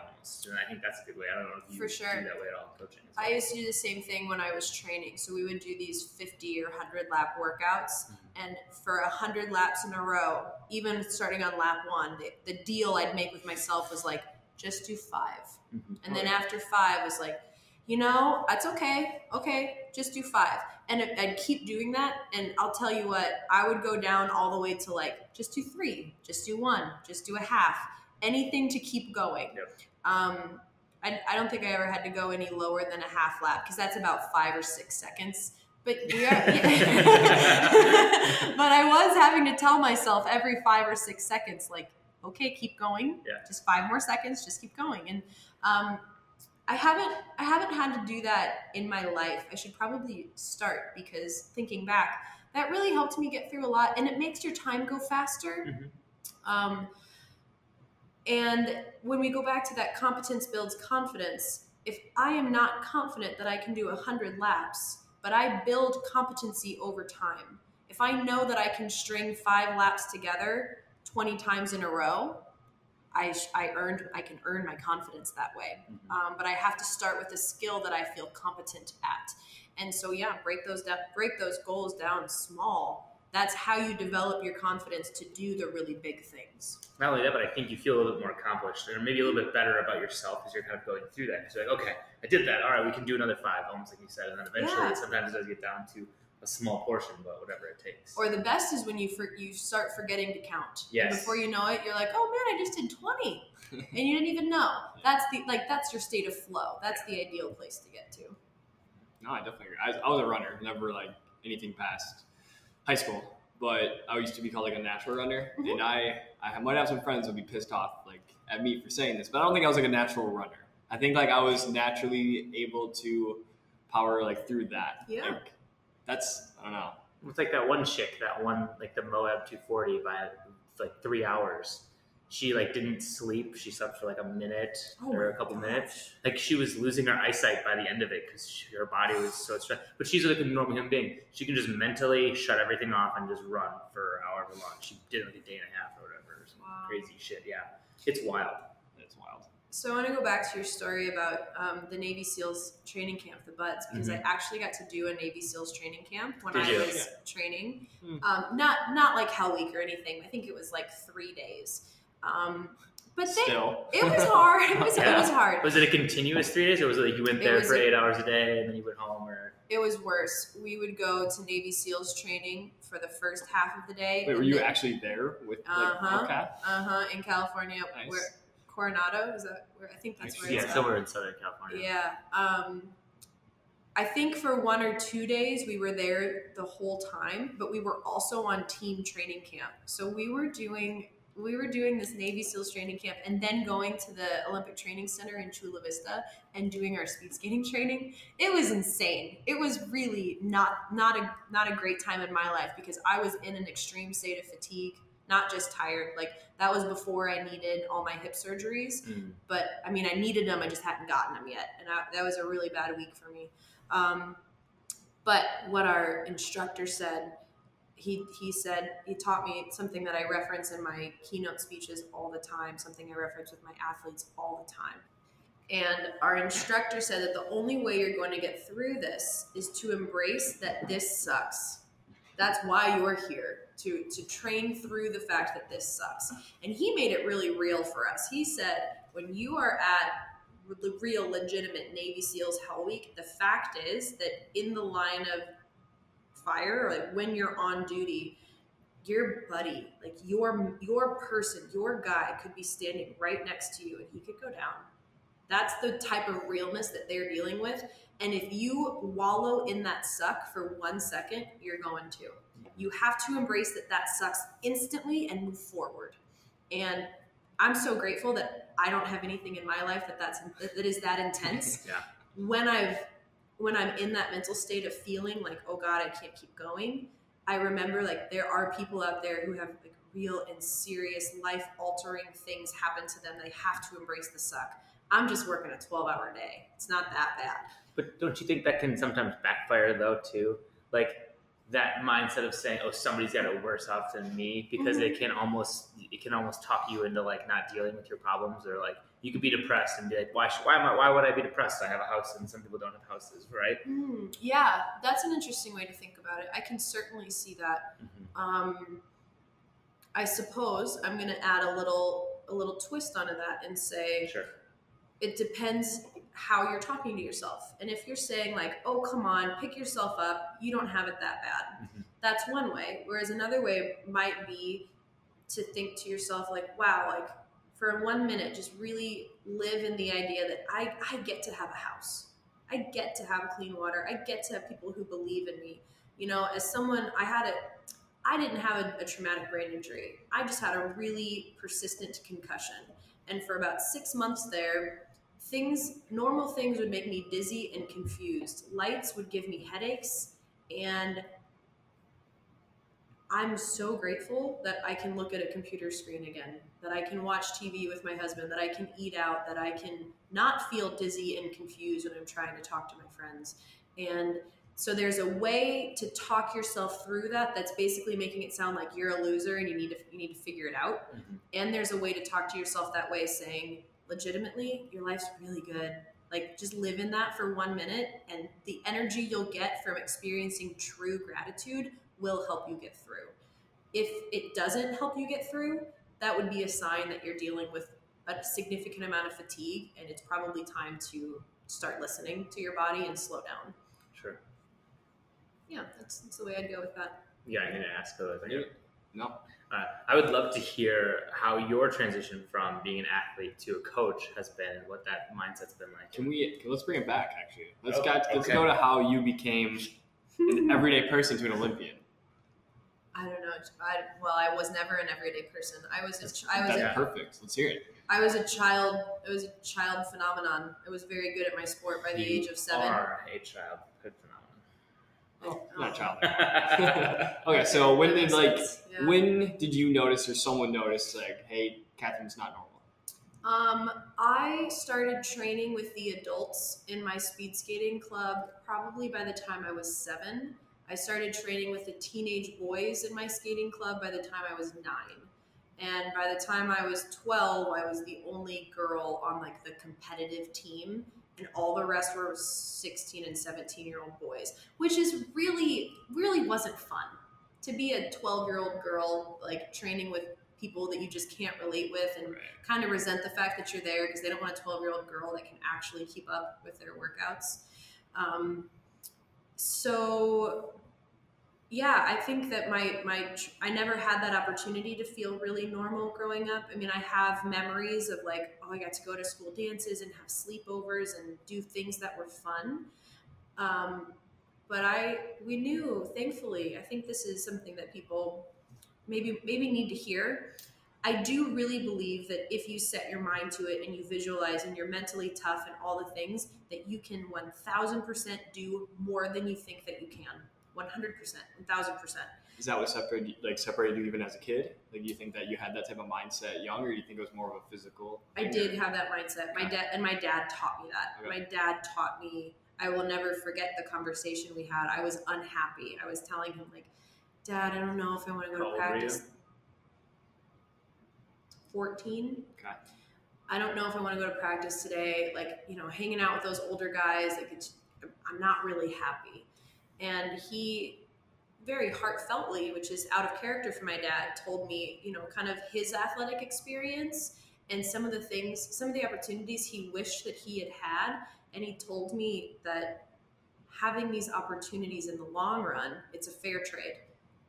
And I think that's a good way. I don't know if you For sure. do that way at all in coaching. as I used to do the same thing when I was training. So we would do these 50 or 100 lap workouts. And for 100 laps in a row, even starting on lap one, the, the deal I'd make with myself was like, just do 5 Mhm. And then after five was like, you know, that's okay. Okay, just do five. And I'd keep doing that. And I'll tell you what, I would go down all the way to like, just do three, just do one, just do a half, anything to keep going. Yep. Um, I, I don't think I ever had to go any lower than a half lap because that's about five or six seconds. But we are, but I was having to tell myself every five or six seconds, like, okay, keep going. Yeah. Just five more seconds, just keep going. And um, I haven't I haven't had to do that in my life. I should probably start because thinking back, that really helped me get through a lot, and it makes your time go faster. Mhm. Um, and when we go back to that competence builds confidence, if I am not confident that I can do 100 laps, but I build competency over time, if I know that I can string five laps together 20 times in a row, I, I earned I can earn my confidence that way. Um, but I have to start with a skill that I feel competent at. And so yeah, break those down, break those goals down small. That's how you develop your confidence to do the really big things. Not only that, but I think you feel a little bit more accomplished and maybe a little bit better about yourself as you're kind of going through that. Because you're like, okay, I did that. All right, we can do another five, almost like you said. And then eventually, Yeah. sometimes it does get down to a small portion, but whatever it takes. Or the best is when you for, you start forgetting to count. Yes. And before you know it, you're like, oh man, I just did 20, and you didn't even know. That's the like that's your state of flow. That's the ideal place to get to. No, I definitely agree. I, I was a runner, never like anything past high school, but I used to be called like a natural runner, Mhm. and I I might have some friends would be pissed off like at me for saying this, but I don't think I was like a natural runner. I think like I was naturally able to power like through that. Yeah. Like, that's I don't know. It's like that one chick, that one like the Moab 240 by like three hours. She like didn't sleep. She slept for like a minute Oh or a couple gosh. minutes. Like she was losing her eyesight by the end of it because her body was so stressed. But she's like a normal human being. She can just mentally shut everything off and just run for however long. She did it like a day and a half or whatever. Or some Wow. crazy shit. Yeah, it's wild. It's wild. So I want to go back to your story about um, the Navy SEALs training camp, the BUD/S, because I actually got to do a Navy SEAls training camp when Mm-hmm. Did I you? was training. Hmm. Um, not not like Hell Week or anything. I think it was like three days. Um, but they, Still, it was hard. It was it was hard. Was it a continuous three days, or was it like you went there was for a- eight hours a day and then you went home? Or It was worse. We would go to Navy SEALs training for the first half of the day. wait, were you then- actually there with? Like, Uh-huh. Okay. Uh-huh, in California, Nice. where Coronado is that where I think that's where yeah, it's at. somewhere in Southern California. Yeah. Um, I think for one or two days we were there the whole time, but we were also on team training camp. So we were doing we were doing this Navy SEALs training camp and then going to the Olympic Training Center in Chula Vista and doing our speed skating training. It was insane. It was really not not a not a great time in my life because I was in an extreme state of fatigue, not just tired. Like that was before I needed all my hip surgeries. Mm. But I mean, I needed them. I just hadn't gotten them yet, and I, that was a really bad week for me. Um, but what our instructor said he he said he taught me something that I reference in my keynote speeches all the time, something I reference with my athletes all the time. And our instructor said that the only way you're going to get through this is to embrace that this sucks. That's why you're here to to train through the fact that this sucks. And he made it really real for us. He said when you are at the real legitimate Navy SEALs Hell Week, the fact is that in the line of fire, like when you're on duty, your buddy, like your your person, your guy could be standing right next to you and he could go down. That's the type of realness that they're dealing with. And if you wallow in that suck for one second, you're going to. You have to embrace that that sucks instantly and move forward. And I'm so grateful that I don't have anything in my life that that's that, that is that intense. Yeah. When I've when I'm in that mental state of feeling like, oh God, I can't keep going, I remember like there are people out there who have like real and serious life altering things happen to them. They have to embrace the suck. I'm just working a 12 hour day. It's not that bad. But don't you think that can sometimes backfire though too? Like that mindset of saying, "Oh, somebody's got it worse off than me," because mm-hmm. it can almost it can almost talk you into like not dealing with your problems, or like you could be depressed and be like, "Why? Should, why am I? Why would I be depressed? I have a house, and some people don't have houses, right?" Hmm, yeah, that's an interesting way to think about it. I can certainly see that. Mhm. Um, I suppose I'm going to add a little a little twist onto that and say Sure. it depends how you're talking to yourself. And if you're saying like, "Oh, come on, pick yourself up. You don't have it that bad." Mhm. That's one way. Whereas another way might be to think to yourself like, "Wow, like for one minute just really live in the idea that I I get to have a house. I get to have clean water. I get to have people who believe in me." You know, as someone I had a I didn't have a, a traumatic brain injury. I just had a really persistent concussion. And for about six months there, things, normal things would make me dizzy and confused. Lights would give me headaches. And I'm so grateful that I can look at a computer screen again, that I can watch TV with my husband, that I can eat out, that I can not feel dizzy and confused when I'm trying to talk to my friends. And so there's a way to talk yourself through that that's basically making it sound like you're a loser and you need to you need to figure it out. Mhm. And there's a way to talk to yourself that way saying legitimately your life's really good. Like just live in that for 1 minute and the energy you'll get from experiencing true gratitude will help you get through. If it doesn't help you get through, that would be a sign that you're dealing with a significant amount of fatigue and it's probably time to start listening to your body and slow down Sure. yeah, that's, that's the way I'd go with that. Yeah, I'm gonna ask those. Yeah. No. Uh, I would love to hear how your transition from being an athlete to a coach has been, and what that mindset's been like. Can we? Let's bring it back. Actually, let's Oh, get, let's okay. go to how you became an everyday person to an Olympian. I don't know. I, well, I was never an everyday person. I was a, ch- I was a, perfect. Let's hear it. I was a child. It was a child phenomenon. I was very good at my sport by the You age of seven. Are a childhood Oh, Oh. not a child. okay, so when did like yeah. when did you notice or someone notice like, hey, Katherine's not normal? Um, I started training with the adults in my speed skating club probably by the time I was seven. I started training with the teenage boys in my skating club by the time I was nine. And by the time I was 12, I was the only girl on like the competitive team, and all the rest were 16 and 17 year old boys, which is really, really wasn't fun. To be a 12 year old girl, like training with people that you just can't relate with and Right. kind of resent the fact that you're there because they don't want a 12 year old girl that can actually keep up with their workouts. Um, so, yeah, I think that my my I never had that opportunity to feel really normal growing up. I mean, I have memories of like, oh, I got to go to school dances and have sleepovers and do things that were fun. Um, but I we knew, thankfully, I think this is something that people maybe maybe need to hear I do really believe that if you set your mind to it and you visualize and you're mentally tough and all the things, that you can 1000% do more than you think that you can. 100%, 1000%. Is that what separated you- like separated you even as a kid? Like, you think that you had that type of mindset young, or do you think it was more of a physical? I did or- have that mindset. My dad and my dad taught me that. Okay. My dad taught me. I will never forget the conversation we had. I was unhappy. I was telling him like, "Dad, I don't know if I want to go How to old were you? practice." Fourteen. Okay. I don't know if I want to go to practice today. Like, you know, hanging out with those older guys, like, it's, I'm not really happy. And he very heartfeltly, which is out of character for my dad, told me, you know, kind of his athletic experience and some of the things, some of the opportunities he wished that he had had. And he told me that having these opportunities in the long run, it's a fair trade.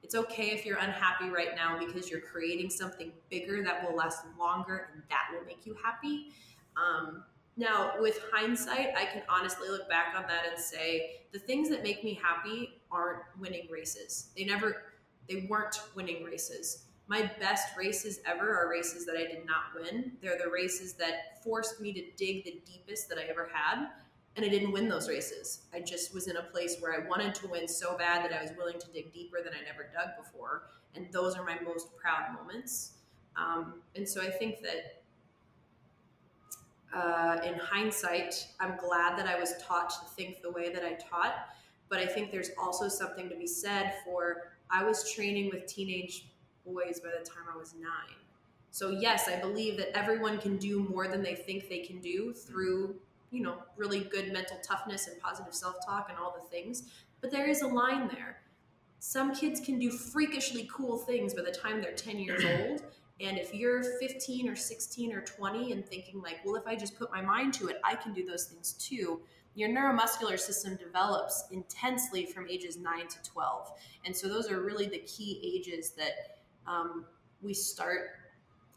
It's okay if you're unhappy right now because you're creating something bigger that will last longer and that will make you happy. Um, now, with hindsight, I can honestly look back on that and say the things that make me happy aren't winning races. They never, they weren't winning races. My best races ever are races that I did not win. They're the races that forced me to dig the deepest that I ever had. And I didn't win those races. I just was in a place where I wanted to win so bad that I was willing to dig deeper than I never dug before. And those are my most proud moments. Um, and so I think that uh, in hindsight, I'm glad that I was taught to think the way that I taught. But I think there's also something to be said for I was training with teenage boys by the time I was nine. So yes, I believe that everyone can do more than they think they can do through, you know, really good mental toughness and positive self-talk and all the things. But there is a line there. Some kids can do freakishly cool things by the time they're 10 years old. And if you're 15 or 16 or 20 and thinking like, well, if I just put my mind to it, I can do those things too. Your neuromuscular system develops intensely from ages 9 to 12. And so those are really the key ages that um, we start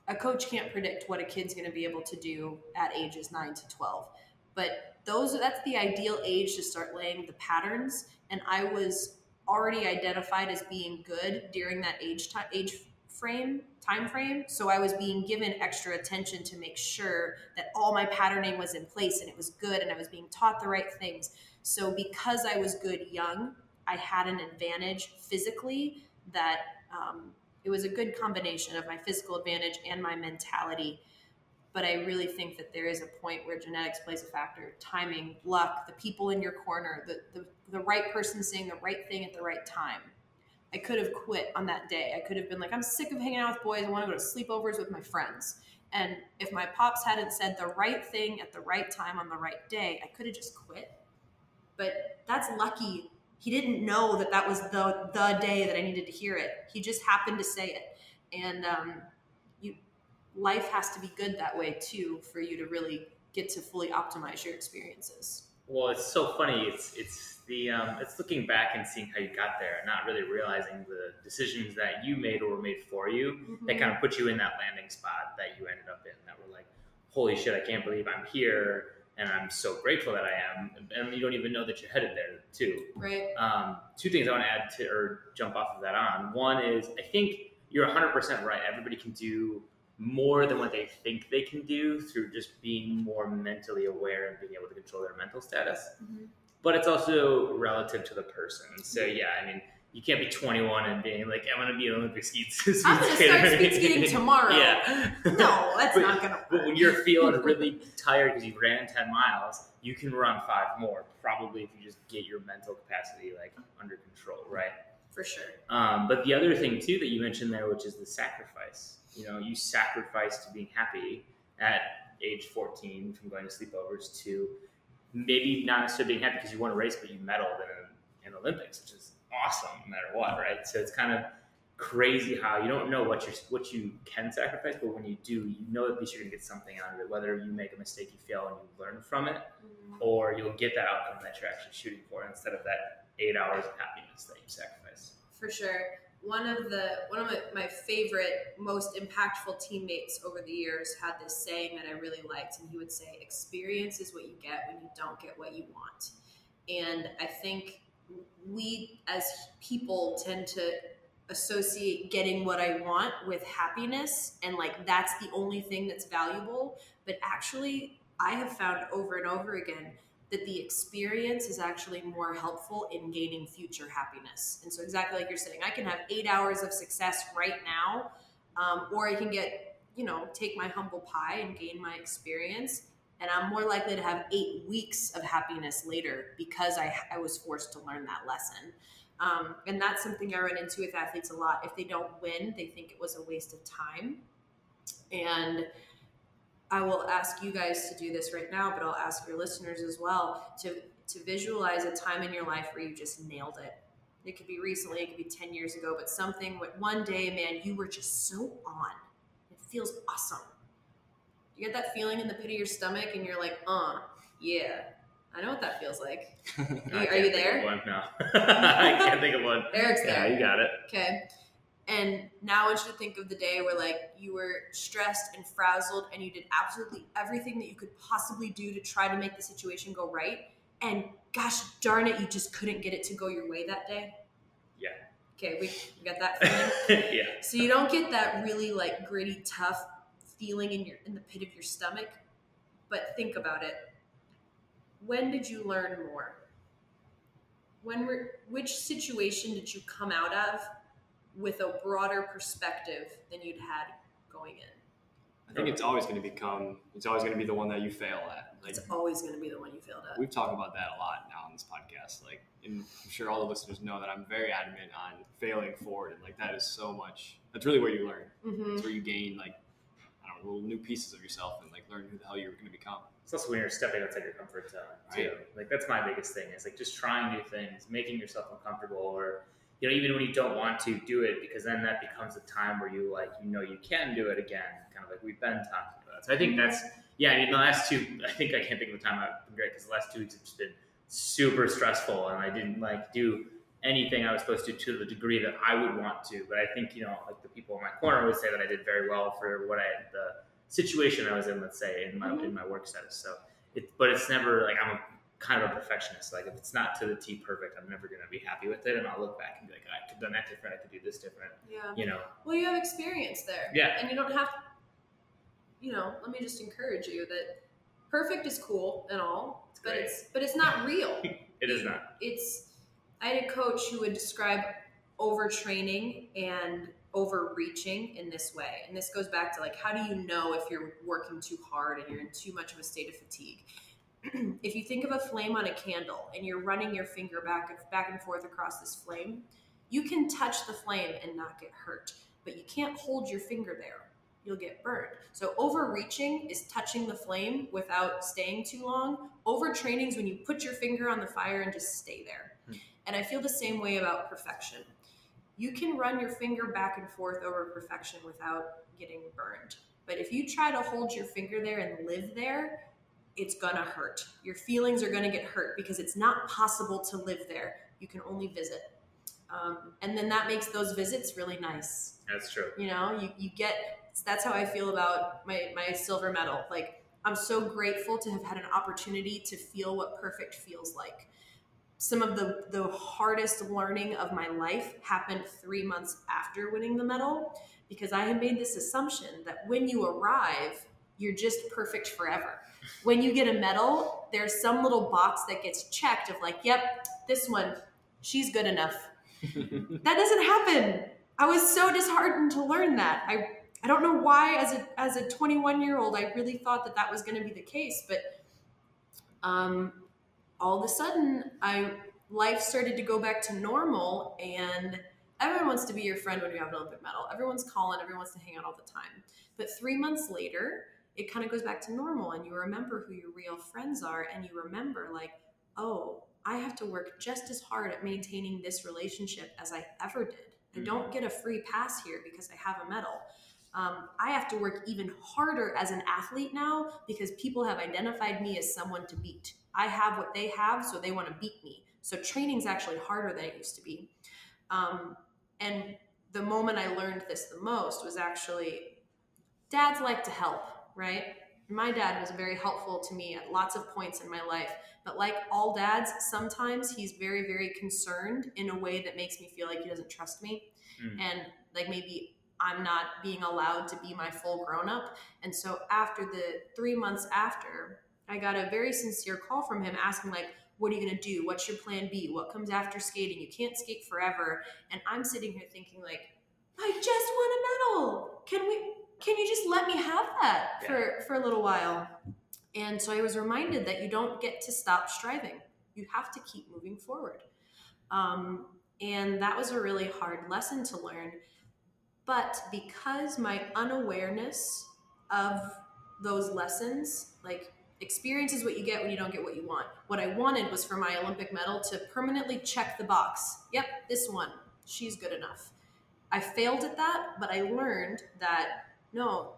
a coach can't predict what a kid's going to be able to do at ages 9 to 12 but those that's the ideal age to start laying the patterns and i was already identified as being good during that age ti age frame time frame so i was being given extra attention to make sure that all my patterning was in place and it was good and i was being taught the right things so because i was good young i had an advantage physically that um, it was a good combination of my physical advantage and my mentality. But I really think that there is a point where genetics plays a factor timing, luck, the people in your corner, the, the, the right person saying the right thing at the right time. I could have quit on that day. I could have been like, I'm sick of hanging out with boys. I want to go to sleepovers with my friends. And if my pops hadn't said the right thing at the right time on the right day, I could have just quit. But that's lucky he didn't know that that was the the day that I needed to hear it. He just happened to say it, and um, you life has to be good that way too for you to really get to fully optimize your experiences. Well, it's so funny. It's it's the um, it's looking back and seeing how you got there, and not really realizing the decisions that you made or were made for you that kind of put you in that landing spot that you ended up in. That were like, holy shit, I can't believe I'm here, and I'm so grateful that I am. And you don't even know that you're headed there too. Right. Um, two things I want to add to or jump off of that on. One is I think you're 100% right. Everybody can do more than what they think they can do through just being more mentally aware and being able to control their mental status. Mhm. But it's also relative to the person. So yeah, I mean, you can't be 21 and being like, I'm going to be an Olympic speed, speed I'm gonna skater. start speed skating tomorrow. yeah. No, that's But- not gonna Work. But when you're feeling really tired because you ran 10 miles, you can run five more, probably if you just get your mental capacity like under control, right? for sure. Um, but the other thing too that you mentioned there, which is the sacrifice. You know, you sacrifice to being happy at age 14 from going to sleepovers to maybe not necessarily being happy because you won a race, but you medaled in an Olympics, which is awesome no matter what, right? So it's kind of crazy how you don't know what you what you can sacrifice, but when you do, you know at least you're gonna get something out of it. Whether you make a mistake, you fail, and you learn from it, mm-hmm. or you'll get that outcome that you're actually shooting for instead of that eight hours of happiness that you sacrifice. For sure. One of the one of my, my favorite, most impactful teammates over the years had this saying that I really liked, and he would say, "Experience is what you get when you don't get what you want." And I think we as people tend to associate getting what I want with happiness and like that's the only thing that's valuable. But actually, I have found over and over again that the experience is actually more helpful in gaining future happiness. And so, exactly like you're saying, I can have eight hours of success right now, um, or I can get, you know, take my humble pie and gain my experience. And I'm more likely to have eight weeks of happiness later because I, I was forced to learn that lesson. Um, and that's something I run into with athletes a lot. If they don't win, they think it was a waste of time. And I will ask you guys to do this right now, but I'll ask your listeners as well to to visualize a time in your life where you just nailed it. It could be recently, it could be 10 years ago, but something one day, man, you were just so on. It feels awesome. You get that feeling in the pit of your stomach and you're like, uh, yeah, I know what that feels like. I are you there? One, no. I can't think of one. Eric's there. Yeah, you got it. Okay. And now I want you to think of the day where like you were stressed and frazzled and you did absolutely everything that you could possibly do to try to make the situation go right. And gosh darn it, you just couldn't get it to go your way that day. Yeah. Okay, we, we got that feeling. yeah. so you don't get that really like gritty, tough feeling in your in the pit of your stomach. But think about it. When did you learn more? When were which situation did you come out of with a broader perspective than you'd had going in? I think it's always going to become. It's always going to be the one that you fail at. Like It's always going to be the one you failed at. we've talked about that a lot now on this podcast. Like, and I'm sure all the listeners know that I'm very adamant on failing forward, and like that is so much. That's really where you learn. hmm It's where you gain like I don't know little new pieces of yourself and like learn who the hell you're going to become. It's also when you're stepping outside your comfort zone too. Like that's my biggest thing. Is like just trying new things, making yourself uncomfortable, or you know, even when you don't want to do it, because then that becomes a time where you like you know you can do it again, kind of like we've been talking about. So I think that's yeah. I mean, the last two, I think I can't think of a time I've been great because the last two weeks have just been super stressful, and I didn't like do anything I was supposed to to the degree that I would want to. But I think you know, like the people in my corner would say that I did very well for what I the situation I was in, let's say, in my mm-hmm. in my work status. So, it, but it's never like I'm a kind of a perfectionist. Like if it's not to the T perfect, I'm never gonna be happy with it, and I'll look back and be like, I could have done that different. I could do this different. Yeah. You know? Well, you have experience there. Yeah. And you don't have, you know, let me just encourage you that perfect is cool and all, but great. it's but it's not real. It is not. It's I had a coach who would describe overtraining and overreaching in this way. And this goes back to like how do you know if you're working too hard and you're in too much of a state of fatigue? if you think of a flame on a candle and you're running your finger back back and forth across this flame, you can touch the flame and not get hurt, but you can't hold your finger there. You'll get burned. So overreaching is touching the flame without staying too long. Overtraining is when you put your finger on the fire and just stay there. Hmm. And I feel the same way about perfection. You can run your finger back and forth over perfection without getting burned. But if you try to hold your finger there and live there, it's gonna hurt. Your feelings are gonna get hurt because it's not possible to live there. You can only visit. Um, and then that makes those visits really nice That's true. you know you, you get that's how i feel about my, my silver medal like i'm so grateful to have had an opportunity to feel what perfect feels like some of the the hardest learning of my life happened three months after winning the medal because i had made this assumption that when you arrive you're just perfect forever when you get a medal there's some little box that gets checked of like yep this one she's good enough that doesn't happen. I was so disheartened to learn that. I I don't know why as a as a 21 year old I really thought that that was going to be the case, but um, all of a sudden I life started to go back to normal and everyone wants to be your friend when you have an Olympic medal. Everyone's calling, everyone wants to hang out all the time. But three months later, it kind of goes back to normal and you remember who your real friends are and you remember like, oh, I have to work just as hard at maintaining this relationship as I ever did. I don't get a free pass here because I have a medal. Um, I have to work even harder as an athlete now because people have identified me as someone to beat. I have what they have, so they want to beat me. So training's actually harder than it used to be. Um, and the moment I learned this the most was actually dads like to help, right? my dad was very helpful to me at lots of points in my life. But like all dads, sometimes he's very, very concerned in a way that makes me feel like he doesn't trust me. Mm. And like maybe I'm not being allowed to be my full grown up. And so after the three months after, I got a very sincere call from him asking, like, what are you going to do? What's your plan B? What comes after skating? You can't skate forever. And I'm sitting here thinking, like, I just won a medal. Can we? Can you just let me have that for for a little while? And so I was reminded that you don't get to stop striving. You have to keep moving forward. Um, and that was a really hard lesson to learn. But because my unawareness of those lessons, like experience is what you get when you don't get what you want. What I wanted was for my Olympic medal to permanently check the box. Yep, this one, she's good enough. I failed at that, but I learned that no,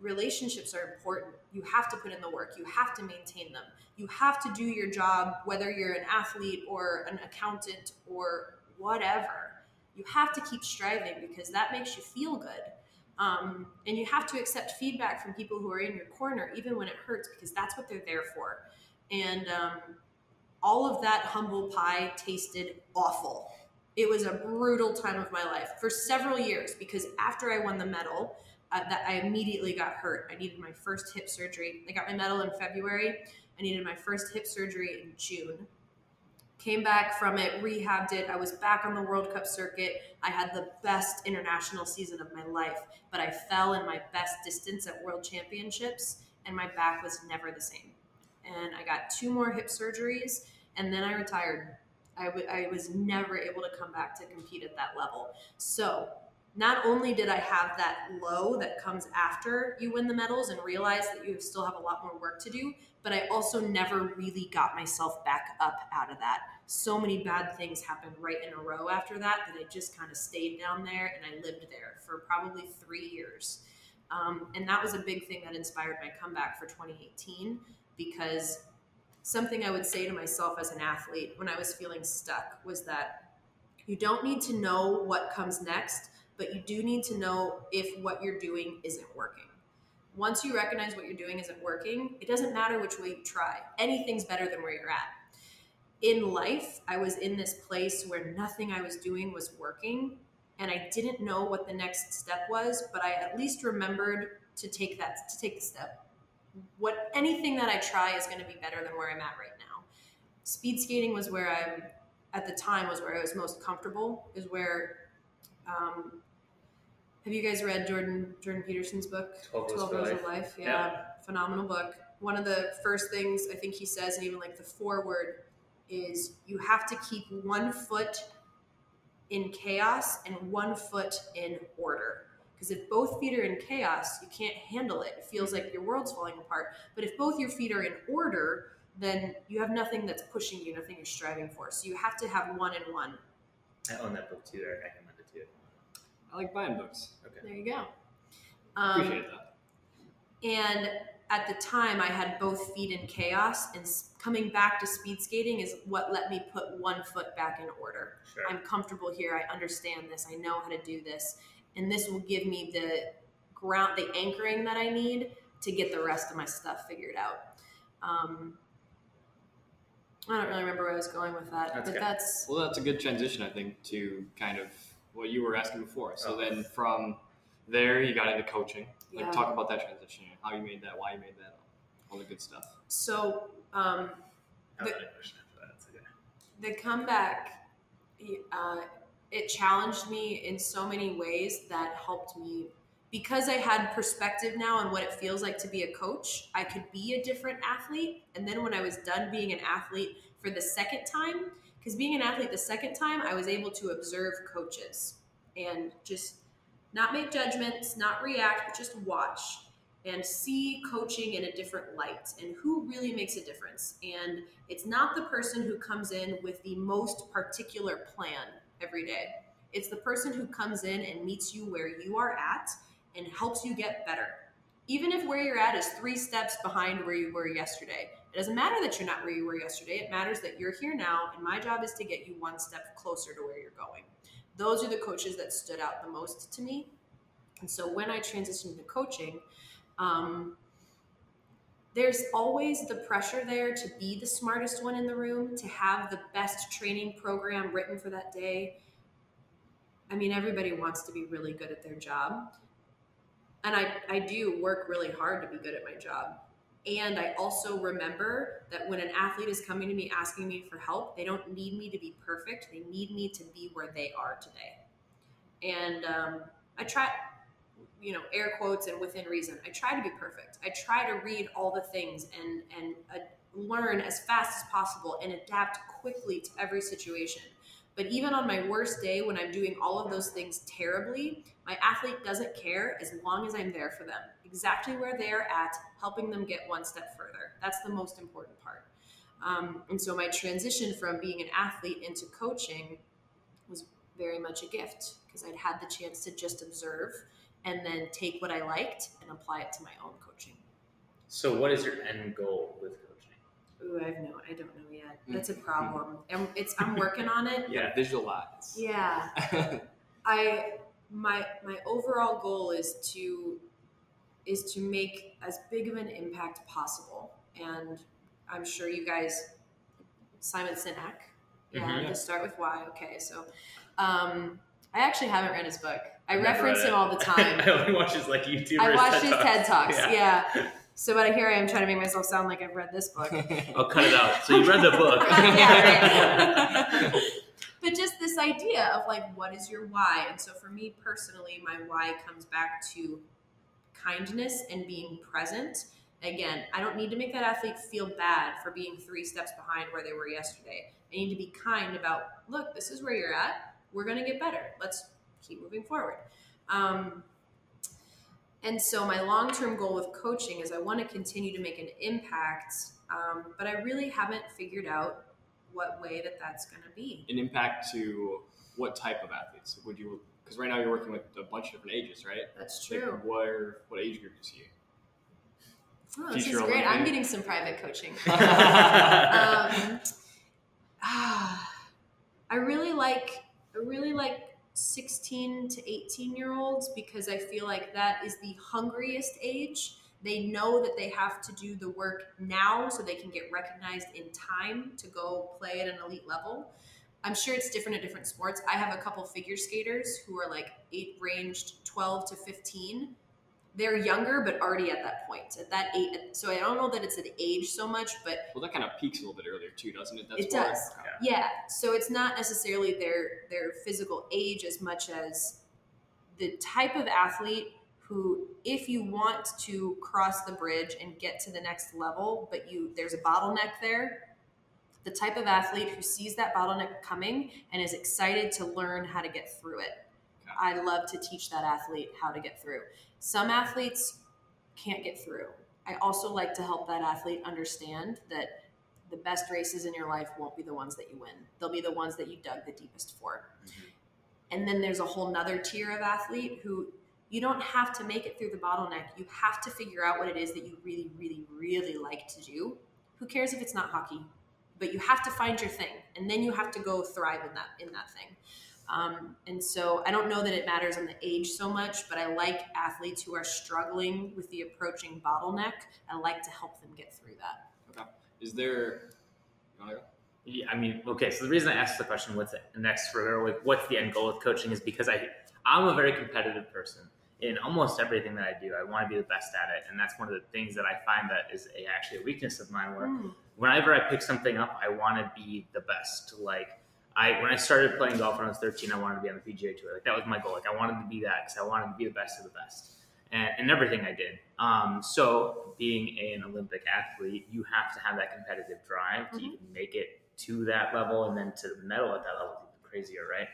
relationships are important. You have to put in the work, you have to maintain them. You have to do your job, whether you're an athlete or an accountant or whatever. You have to keep striving because that makes you feel good. Um, and you have to accept feedback from people who are in your corner, even when it hurts, because that's what they're there for. And um, all of that humble pie tasted awful. It was a brutal time of my life for several years because after I won the medal, uh, that I immediately got hurt. I needed my first hip surgery. I got my medal in February. I needed my first hip surgery in June. Came back from it, rehabbed it. I was back on the World Cup circuit. I had the best international season of my life, but I fell in my best distance at World Championships, and my back was never the same. And I got two more hip surgeries, and then I retired. I, w- I was never able to come back to compete at that level. So not only did I have that low that comes after you win the medals and realize that you still have a lot more work to do, but I also never really got myself back up out of that. So many bad things happened right in a row after that that I just kind of stayed down there and I lived there for probably three years. Um, and that was a big thing that inspired my comeback for 2018 because something I would say to myself as an athlete when I was feeling stuck was that you don't need to know what comes next but you do need to know if what you're doing isn't working. Once you recognize what you're doing isn't working, it doesn't matter which way you try. Anything's better than where you're at. In life, I was in this place where nothing I was doing was working, and I didn't know what the next step was, but I at least remembered to take that to take the step. What anything that I try is going to be better than where I'm at right now. Speed skating was where I'm at the time was where I was most comfortable. Is where um, have you guys read Jordan Jordan Peterson's book, 12 Rules for Rules Life? of Life? Yeah, Yeah. phenomenal book. One of the first things I think he says, and even like the foreword, is you have to keep one foot in chaos and one foot in order. Because if both feet are in chaos, you can't handle it. It feels like your world's falling apart. But if both your feet are in order, then you have nothing that's pushing you, nothing you're striving for. So you have to have one and one. I own that book too, Eric. I recommend it too. I like buying books. Okay. There you go. Um, Appreciate that. And at the time, I had both feet in chaos, and coming back to speed skating is what let me put one foot back in order. Sure. I'm comfortable here. I understand this. I know how to do this, and this will give me the ground, the anchoring that I need to get the rest of my stuff figured out. Um, I don't really remember where I was going with that, That's but okay. that's Well, that's a good transition, I think, to kind of what you were asking before. So Oh. then from there, you got into coaching. Like, Yeah. talk about that transition, how you made that, why you made that, all the good stuff. so. Um, The- a question after that. It's okay. the comeback uh, it challenged me in so many ways that helped me because i had perspective now on what it feels like to be a coach i could be a different athlete and then when i was done being an athlete for the second time because being an athlete the second time i was able to observe coaches and just not make judgments not react but just watch and see coaching in a different light and who really makes a difference and it's not the person who comes in with the most particular plan every day. It's the person who comes in and meets you where you are at and helps you get better. Even if where you're at is three steps behind where you were yesterday. It doesn't matter that you're not where you were yesterday. It matters that you're here now, and my job is to get you one step closer to where you're going. Those are the coaches that stood out the most to me. And so when I transitioned to coaching, um, there's always the pressure there to be the smartest one in the room, to have the best training program written for that day. I mean, everybody wants to be really good at their job. And I, I do work really hard to be good at my job. And I also remember that when an athlete is coming to me asking me for help, they don't need me to be perfect. They need me to be where they are today. And um, I try, you know, air quotes and within reason. I try to be perfect. I try to read all the things and and uh, learn as fast as possible and adapt quickly to every situation. But even on my worst day, when I'm doing all of those things terribly, my athlete doesn't care as long as I'm there for them, exactly where they're at, helping them get one step further. That's the most important part. Um, and so my transition from being an athlete into coaching was very much a gift because I'd had the chance to just observe and then take what I liked and apply it to my own coaching. So, what is your end goal with coaching? Ooh, I've no, I don't know yet. That's a problem, and it's I'm working on it. Yeah, visualize. Yeah, I my my overall goal is to is to make as big of an impact possible, and I'm sure you guys, Simon Sinek. Yeah, Mhm. to start with why. Okay, so um, I actually haven't read his book. I Never reference him all the time. I only watch his like YouTube. I watched TED his Talks. TED Talks. Yeah. So, but here I am trying to make myself sound like I've read this book. I'll cut it out. So you read the book. Yeah, right. But just this idea of like, what is your why? And so for me personally, my why comes back to kindness and being present. Again, I don't need to make that athlete feel bad for being three steps behind where they were yesterday. I need to be kind about, look, this is where you're at. We're going to get better. Let's keep moving forward. Um, and so my long-term goal with coaching is I want to continue to make an impact, um, but I really haven't figured out what way that that's going to be. An impact to what type of athletes would you? Because right now you're working with a bunch of different ages, right? That's Like, true. where what age group is he? Oh, this is great. I'm getting some private coaching. um, ah, I really like I really like 16 to 18 year olds because I feel like that is the hungriest age. They know that they have to do the work now so they can get recognized in time to go play at an elite level. I'm sure it's different at different sports. I have a couple figure skaters who are like eight ranged 12 to 15 they're younger but already at that point at that age so i don't know that it's an age so much but Well, that kind of peaks a little bit earlier too, doesn't it? That's It does. Okay. Uh, yeah so it's not necessarily their their physical age as much as the type of athlete who if you want to cross the bridge and get to the next level but you there's a bottleneck there the type of athlete who sees that bottleneck coming and is excited to learn how to get through it. I love to teach that athlete how to get through. Some athletes can't get through. I also like to help that athlete understand that the best races in your life won't be the ones that you win. They'll be the ones that you dug the deepest for. Mm-hmm. And then there's a whole nother tier of athlete who you don't have to make it through the bottleneck you have to figure out what it is that you really really really like to do who cares if it's not hockey but you have to find your thing and then you have to go thrive in that in that thing um, and so i don't know that it matters on the age so much but i like athletes who are struggling with the approaching bottleneck i like to help them get through that Is there? You wanna go? Yeah, I mean, okay. So the reason I asked the question, "What's the next for like, what's the end goal with coaching?" is because I, I'm a very competitive person in almost everything that I do. I want to be the best at it, and that's one of the things that I find that is a, actually a weakness of mine. Where Hmm. whenever I pick something up, I want to be the best. Like I, when I started playing golf when I was 13, I wanted to be on the PGA Tour. Like that was my goal. Like I wanted to be that because I wanted to be the best of the best, and, and everything I did. Um, so being an Olympic athlete, you have to have that competitive drive to Mhm. even make it to that level, and then to medal at that level is even crazier, right?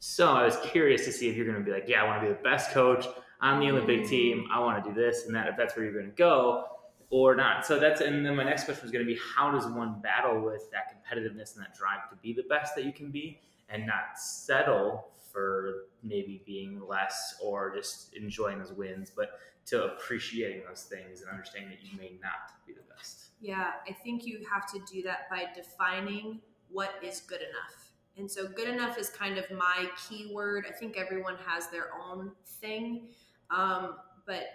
So I was curious to see if you're going to be like, yeah, I want to be the best coach on the Olympic team. I want to do this and that. If that's where you're going to go, or not. So that's and then my next question was going to be how does one battle with that competitiveness and that drive to be the best that you can be and not settle for maybe being less or just enjoying those wins, but to appreciating those things and understanding that you may not be the best. Yeah, I think you have to do that by defining what is good enough. And so, good enough is kind of my keyword. I think everyone has their own thing. Um, but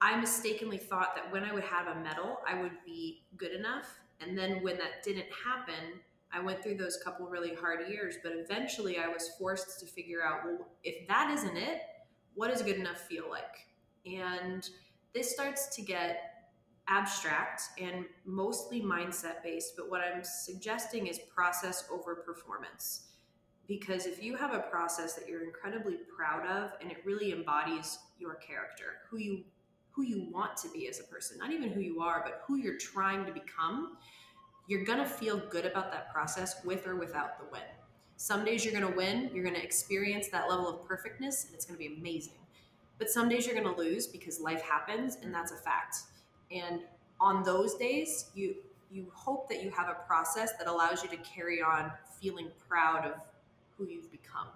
I mistakenly thought that when I would have a medal, I would be good enough. And then when that didn't happen, I went through those couple really hard years. But eventually, I was forced to figure out well, if that isn't it, what does good enough feel like? And this starts to get abstract and mostly mindset based. But what I'm suggesting is process over performance. Because if you have a process that you're incredibly proud of and it really embodies your character, who you who you want to be as a person, not even who you are, but who you're trying to become, you're going to feel good about that process with or without the win. Some days you're going to win, you're going to experience that level of perfectness, and it's going to be amazing. But some days you're going to lose because life happens, and that's a fact. And on those days, you you hope that you have a process that allows you to carry on feeling proud of who you've become.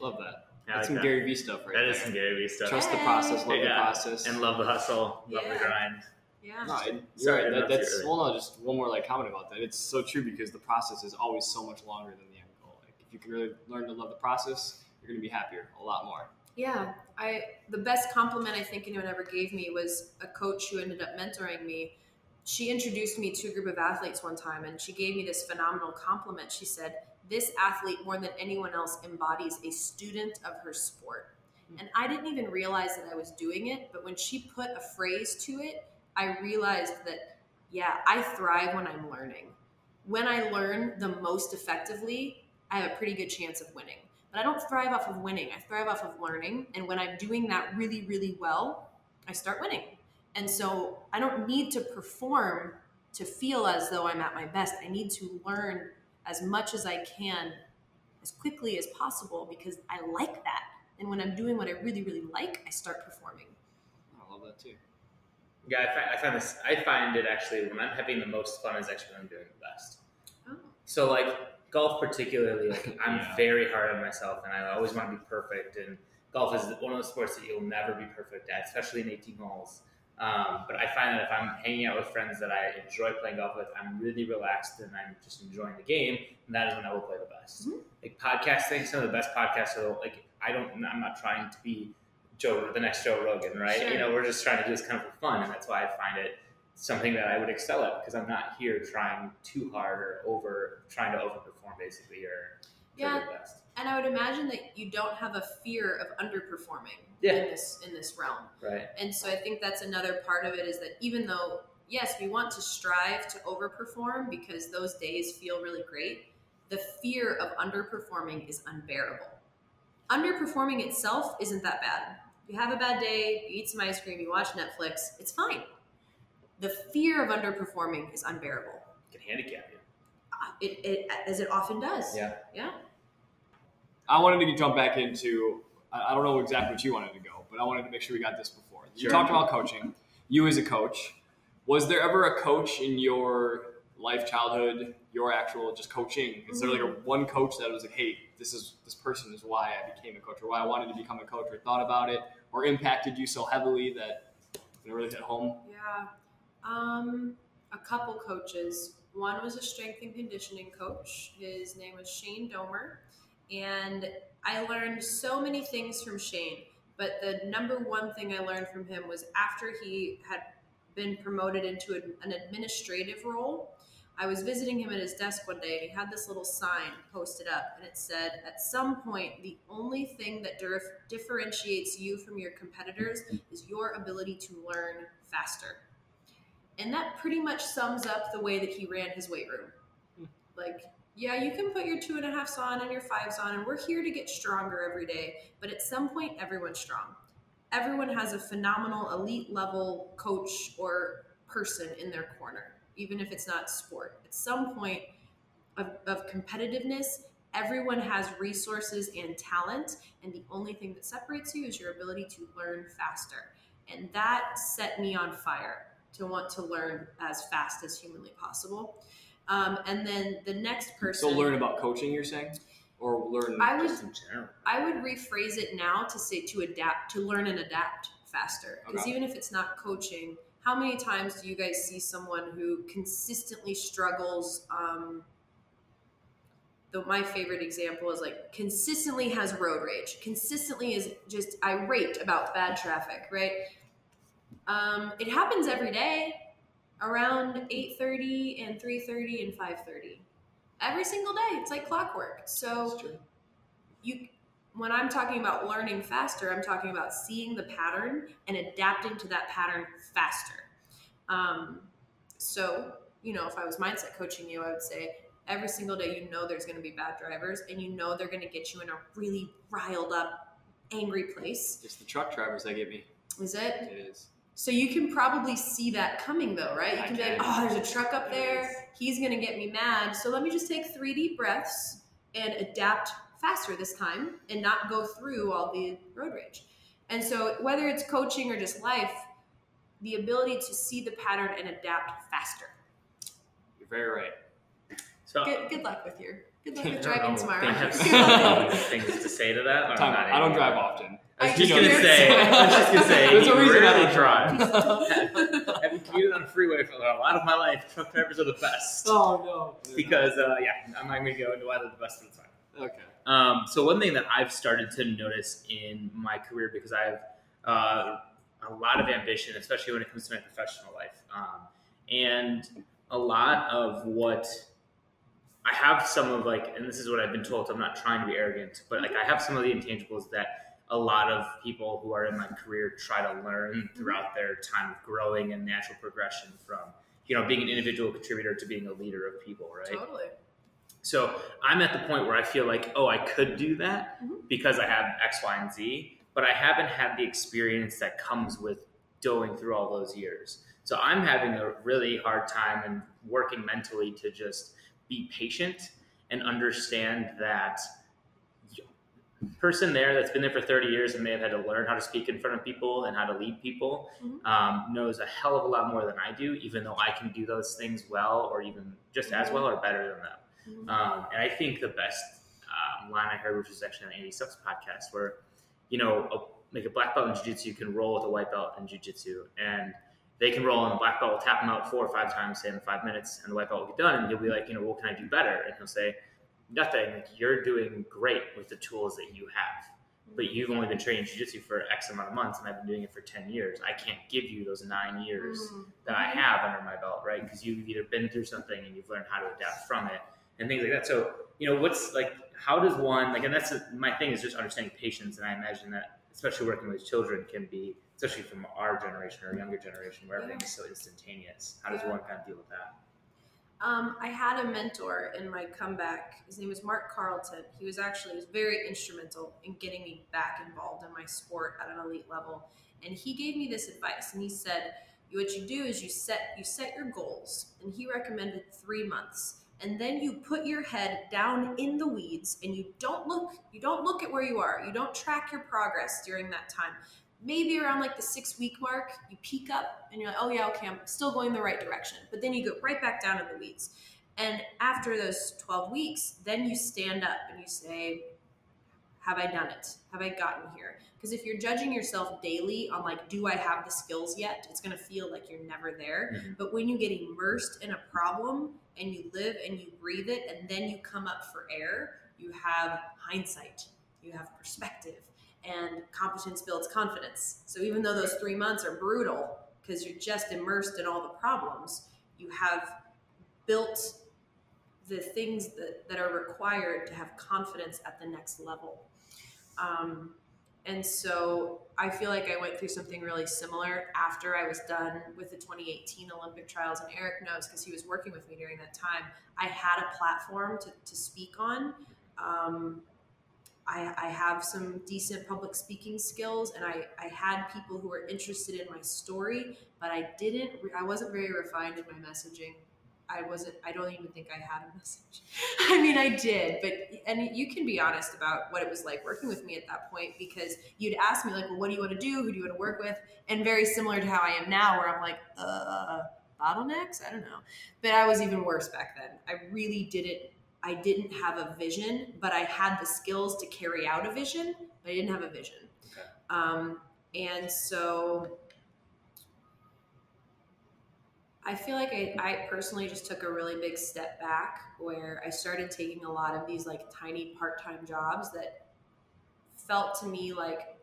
Love that. Yeah, I That's some like Gary Vee stuff right That there. is some Gary Vee stuff. Trust the process, love the process. and love the hustle, love Yeah. the grind. Yeah. No, it- you're Sorry right. That, that's well, no, just one more like comment about that. It's so true because the process is always so much longer than the end goal. Like if you can really learn to love the process, you're gonna be happier a lot more. Yeah, I the best compliment I think anyone ever gave me was a coach who ended up mentoring me. She introduced me to a group of athletes one time and she gave me this phenomenal compliment. She said, "This athlete more than anyone else embodies a student of her sport." Mm-hmm. And I didn't even realize that I was doing it, but when she put a phrase to it, I realized that yeah, I thrive when I'm learning. When I learn the most effectively, I have a pretty good chance of winning. But I don't thrive off of winning. I thrive off of learning. And when I'm doing that really, really well, I start winning. And so I don't need to perform to feel as though I'm at my best. I need to learn as much as I can as quickly as possible because I like that. And when I'm doing what I really, really like, I start performing. I love that too. Yeah, I find, I find this. I find it actually when I'm having the most fun is actually when I'm doing the best. Oh. So like golf particularly, like I'm Yeah. very hard on myself, and I always want to be perfect. And golf is one of those sports that you'll never be perfect at, especially in 18 holes. Um, but I find that if I'm hanging out with friends that I enjoy playing golf with, I'm really relaxed and I'm just enjoying the game, and that is when I will play the best. Mhm. Like podcasting, some of the best podcasts are like I don't. I'm not trying to be Joe, the next Joe Rogan, right? Sure. You know, we're just trying to do this kind of for fun, and that's why I find it something that I would excel at because I'm not here trying too hard or over trying to overperform basically or Yeah. the best. And I would imagine that you don't have a fear of underperforming Yeah. in this in this realm. Right. And so I think that's another part of it is that even though, yes, we want to strive to overperform because those days feel really great, the fear of underperforming is unbearable. Underperforming itself isn't that bad. You have a bad day, you eat some ice cream, you watch Netflix, it's fine. The fear of underperforming is unbearable. Can handicap you. Uh, It, it as it often does. Yeah. Yeah. I wanted to jump back into. I I don't know exactly what you wanted to go, but I wanted to make sure we got this before. You talked about coaching. You as a coach, was there ever a coach in your life, childhood, your actual just coaching? Is there like a one coach that was like, hey, this is this person is why I became a coach, or why I wanted to become a coach, or thought about it, or impacted you so heavily that it really hit home? Yeah. Um, a couple coaches. One was a strength and conditioning coach. His name was Shane Domer. And I learned so many things from Shane. But the number one thing I learned from him was after he had been promoted into an administrative role, I was visiting him at his desk one day and he had this little sign posted up and it said, At some point, the only thing that dif- differentiates you from your competitors is your ability to learn faster. And that pretty much sums up the way that he ran his weight room. Hmm. Like, yeah, you can put your two and a halfs on and your fives on, and we're here to get stronger every day. But at some point, everyone's strong. Everyone has a phenomenal elite level coach or person in their corner, even if it's not sport. At some point of, of competitiveness, everyone has resources and talent, and the only thing that separates you is your ability to learn faster. And that set me on fire to want to learn as fast as humanly possible. Um, and then the next person. So learn about coaching, you're saying, or learn. I would Just in general. I would rephrase it now to say to adapt, to learn and adapt faster. Because Okay. even if it's not coaching, how many times do you guys see someone who consistently struggles? Um, the, my favorite example is like consistently has road rage, consistently is just irate about bad traffic, right? Um, it happens every day around 8.30 and 3.30 and 5.30 every single day it's like clockwork. So you when i'm talking about learning faster i'm talking about seeing the pattern and adapting to that pattern faster. Um, so you know if i was mindset coaching you i would say every single day you know there's going to be bad drivers and you know they're going to get you in a really riled up angry place. It's the truck drivers that get me. is it? It is. So you can probably see that coming though, right? You I can be like, oh, there's a truck up There there. is. He's going to get me mad. So let me just take three deep breaths and adapt faster this time and not go through all the road rage. And so whether it's coaching or just life, the ability to see the pattern and adapt faster. You're very right. So Good, good luck with your good luck with driving know, tomorrow. They have Good luck. some things to say to that. Time. I don't drive often. I was I just gonna say. I was just gonna say. There's a you reason I rarely don't drive. Having commuted on a freeway for a lot of my life, truck drivers are the best. Oh no. Because uh, yeah, I'm not going to go into why they're the best of the time. Okay. Um, so one thing that I've started to notice in my career because I have uh, a lot of ambition, especially when it comes to my professional life, um, and a lot of what I have some of like, and this is what I've been told. So I'm not trying to be arrogant, but like I have some of the intangibles that a lot of people who are in my career try to learn throughout their time of growing and natural progression from you know being an individual contributor to being a leader of people, right? Totally. So I'm at the point where I feel like, oh, I could do that Mhm. because I have X, Y, and Z, but I haven't had the experience that comes with going through all those years. So I'm having a really hard time and working mentally to just be patient and understand that person there that's been there for 30 years and may have had to learn how to speak in front of people and how to lead people Mhm. um, knows a hell of a lot more than I do, even though I can do those things well or even just as well or better than them. Mhm. Um, and I think the best um, line I heard, which was actually on Andy Stumpf's podcast, where you know, a, like a black belt in jiu-jitsu can roll with a white belt in jiu-jitsu, and they can roll, and the black belt will tap him out four or five times, say in five minutes, and the white belt will get done, and he'll be like, you know, what can I do better? And he'll say, nothing. Like you're doing great with the tools that you have, but you've only been training jiu-jitsu for X amount of months, and I've been doing it for ten years. I can't give you those nine years Mm. that I have under my belt, right? Because you've either been through something and you've learned how to adapt from it and things like that. So, you know, what's like, how does one, like, and that's my thing is just understanding patience. And I imagine that, especially working with children, can be, especially from our generation or younger generation where everything's so instantaneous. How does Yeah. one kind of deal with that? Um, I had a mentor in my comeback. His name was Mark Carlton. He was actually was very instrumental in getting me back involved in my sport at an elite level. And he gave me this advice, and he said, "What you do is you set you set your goals." And he recommended three months, and then you put your head down in the weeds, and you don't look you don't look at where you are. You don't track your progress during that time maybe around like the six week mark, you peak up and you're like, oh yeah, okay, I'm still going the right direction. But then you go right back down in the weeds. And after those 12 weeks, then you stand up and you say, have I done it? Have I gotten here? Because if you're judging yourself daily on like, do I have the skills yet? It's going to feel like you're never there. Mhm. But when you get immersed in a problem and you live and you breathe it and then you come up for air, you have hindsight, you have perspective, and competence builds confidence. So even though those three months are brutal because you're just immersed in all the problems, you have built the things that, that are required to have confidence at the next level. Um, and so I feel like I went through something really similar after I was done with the 2018 Olympic trials. And Eric knows because he was working with me during that time. I had a platform to, to speak on. Um, I, I have some decent public speaking skills, and I, I had people who were interested in my story, but I didn't. I wasn't very refined in my messaging. I wasn't. I don't even think I had a message. I mean, I did, but and you can be honest about what it was like working with me at that point because you'd ask me like, "Well, what do you want to do? Who do you want to work with?" And very similar to how I am now, where I'm like, "Uh, bottlenecks? I don't know." But I was even worse back then. I really didn't I didn't have a vision, but I had the skills to carry out a vision, but I didn't have a vision. Okay. Um, and so I feel like I, I personally just took a really big step back where I started taking a lot of these like tiny part time jobs that felt to me like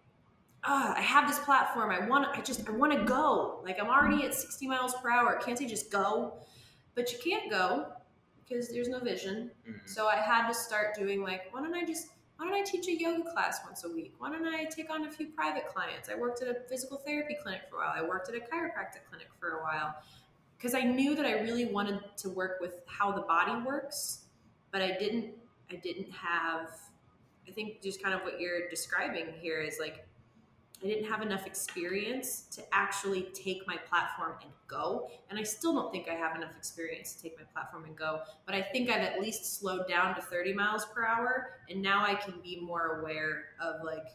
ah, I have this platform. I want I just I want to go. Like I'm already at 60 miles per hour. Can't I just go? But you can't go because there's no vision. Mhm. So I had to start doing like, why don't I just why don't I teach a yoga class once a week? Why don't I take on a few private clients? I worked at a physical therapy clinic for a while. I worked at a chiropractic clinic for a while because I knew that I really wanted to work with how the body works, but I didn't I didn't have I think just kind of what you're describing here is like I didn't have enough experience to actually take my platform and go. And I still don't think I have enough experience to take my platform and go. But I think I've at least slowed down to 30 miles per hour. And now I can be more aware of like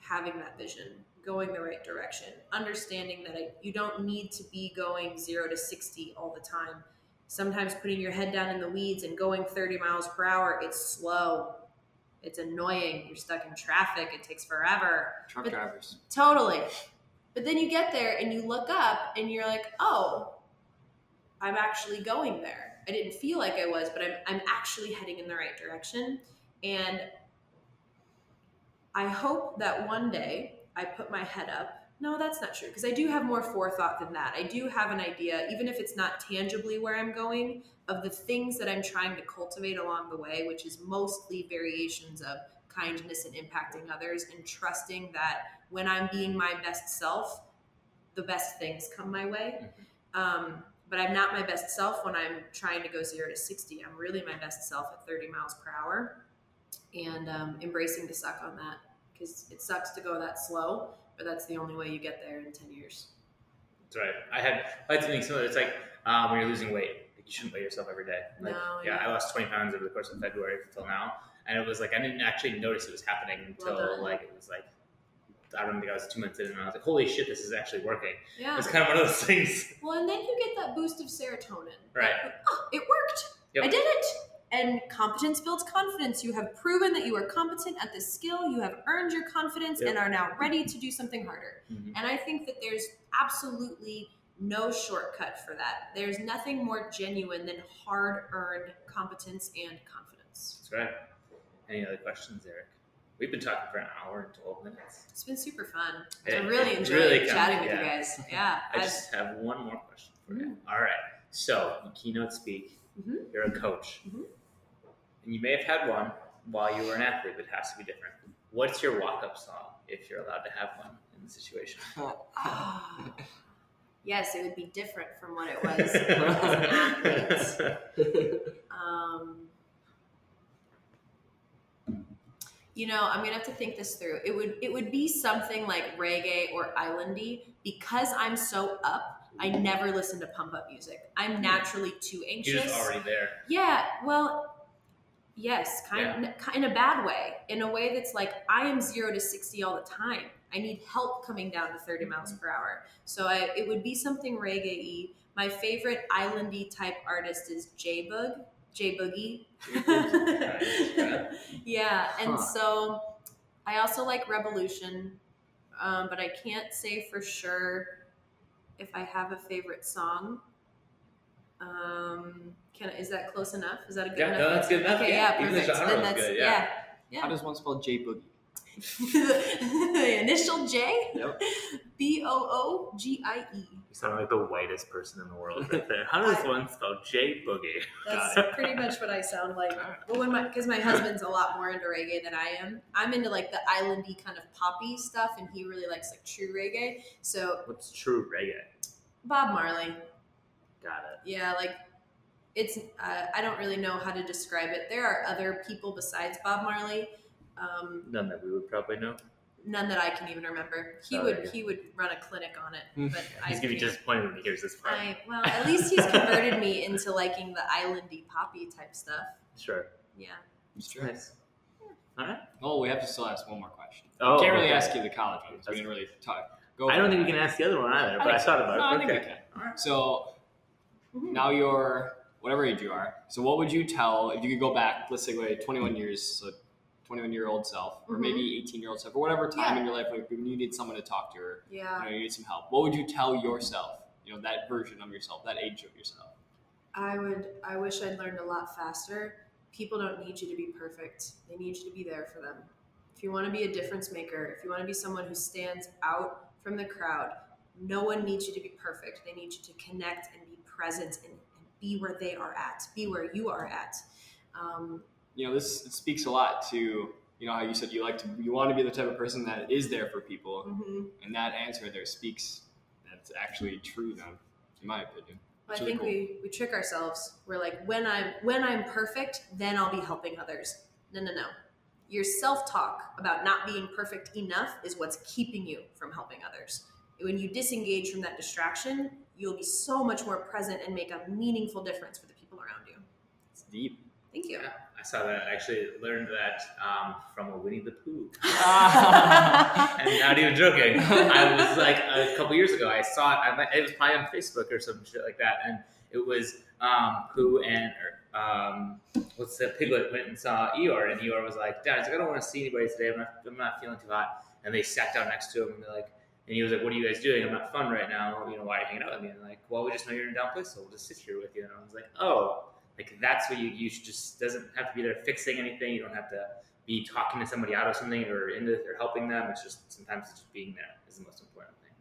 having that vision, going the right direction, understanding that I, you don't need to be going zero to 60 all the time. Sometimes putting your head down in the weeds and going 30 miles per hour, it's slow. It's annoying. You're stuck in traffic. It takes forever. Truck But- drivers. Totally. But then you get there and you look up and you're like, oh, I'm actually going there. I didn't feel like I was, but I'm, I'm actually heading in the right direction. And I hope that one day I put my head up. No, that's not true because I do have more forethought than that. I do have an idea, even if it's not tangibly where I'm going, of the things that I'm trying to cultivate along the way, which is mostly variations of kindness and impacting others and trusting that when I'm being my best self, the best things come my way. Um, but I'm not my best self when I'm trying to go zero to 60. I'm really my best self at 30 miles per hour and um, embracing the suck on that because it sucks to go that slow, but that's the only way you get there in 10 years. That's right. I had I had something similar. It's like um, when you're losing weight, you shouldn't weigh yourself every day. Like, No, yeah, yeah. I lost 20 pounds over the course of February until now, and it was like I didn't actually notice it was happening until Well like it was like I don't think I was two months in, and I was like, holy shit, this is actually working. Yeah. It's kind of one of those things. Well, and then you get that boost of serotonin. Right. That, oh, it worked. Yep. I did it. And competence builds confidence. You have proven that you are competent at this skill. You have earned your confidence Yep. and are now ready to do something harder. Mhm. And I think that there's absolutely no shortcut for that. There's nothing more genuine than hard earned competence and confidence. That's right. Any other questions, Eric? We've been talking for an hour and 12 minutes. It's been super fun. It- I really it enjoyed really can, chatting with yeah. you guys. Yeah. I I've- just have one more question for you. Mm. All right. So, you keynote speak, Mhm. you're a coach, Mhm. and you may have had one while you were an athlete, but it has to be different. What's your walk up song if you're allowed to have one in the situation? Ah. yes, it would be different from what it was as an athlete. Um, you know, I'm gonna have to think this through. It would it would be something like reggae or islandy because I'm so up. I never listen to pump up music. I'm hmm. naturally too anxious. You're just already there. Yeah, well, yes, kind in a bad way, in a way that's like I am zero to sixty all the time. I need help coming down to thirty miles mm-hmm. per hour. So I, it would be something reggae-y. My favorite islandy type artist is J Boog, J Boogie. yeah, and Huh. so I also like Rebelution, um, but I can't say for sure if I have a favorite song. Um, can is that close enough? Is that a good Yeah, enough? no, that's good enough. Okay, Yeah, yeah, even the perfect. genre Then that's good, yeah, yeah. yeah. How does one spell J Boogie? The initial J. Yep. B O O G I E. You sound like the whitest person in the world right there. How does one spell J Boogie? That's pretty much what I sound like. But when my because my husband's a lot more into reggae than I am. I'm into like the islandy kind of poppy stuff, and he really likes like true reggae. So What's true reggae? Bob Marley, Got it. yeah, like it's. Uh, I don't really know how to describe it. There are other people besides Bob Marley. Um, None that we would probably know. none that I can even remember. He Oh, would yeah. he would run a clinic on it, but I He's gonna be disappointed when he hears this part. I well, at least he's converted me into liking the islandy poppy type stuff. Sure. Yeah. Nice. All right. Oh, we have to still ask one more question. Oh, Can't really okay. ask you the college one because we didn't really talk. Go I don't for think we can ask the other one either, but I, think so. thought about No, I it. think we Okay. can. So Mhm. now you're whatever age you are. So what would you tell if you could go back? Let's say 21 years, so 21 year old self, or Mhm. maybe 18 year old self, or whatever time Yeah. in your life like, when you need someone to talk to, or Yeah. you know you need some help. What would you tell yourself? You know that version of yourself, that age of yourself. I would I wish I'd learned a lot faster. People don't need you to be perfect. They need you to be there for them. if you want to be a difference maker, if you want to be someone who stands out from the crowd, no one needs you to be perfect. They need you to connect and be present and, and be where they are at, be where you are at. Um, you know, this it speaks a lot to you know how you said you like to you want to be the type of person that is there for people, mhm. and that answer there speaks that's actually true. Then, in my opinion. I It's really think cool. we, we trick ourselves. We're like, when I'm when I'm perfect, then I'll be helping others. No, no, no. Your self talk about not being perfect enough is what's keeping you from helping others. When you disengage from that distraction, you'll be so much more present and make a meaningful difference for the people around you. It's deep. Thank you. Yeah, I saw that. I actually learned that um, from a Winnie the Pooh. and not even joking. I was like a couple years ago. I saw it. I, it was probably on Facebook or some shit like that, and it was um, Pooh and or, um, what's the piglet went and saw Eeyore, and Eeyore was like, "Dad, like, I don't want to see anybody today. I'm not, I'm not feeling too hot." And they sat down next to him, and they're like, and he was like, "What are you guys doing? I'm not fun right now. You know, why are you hanging out with me?" And like, "Well, we just know you're in a down place, so we'll just sit here with you." And I was like, "Oh." Like that's what you you should just doesn't have to be there fixing anything. You don't have to be talking to somebody out of something or into or helping them. It's just sometimes it's just being there is the most important thing.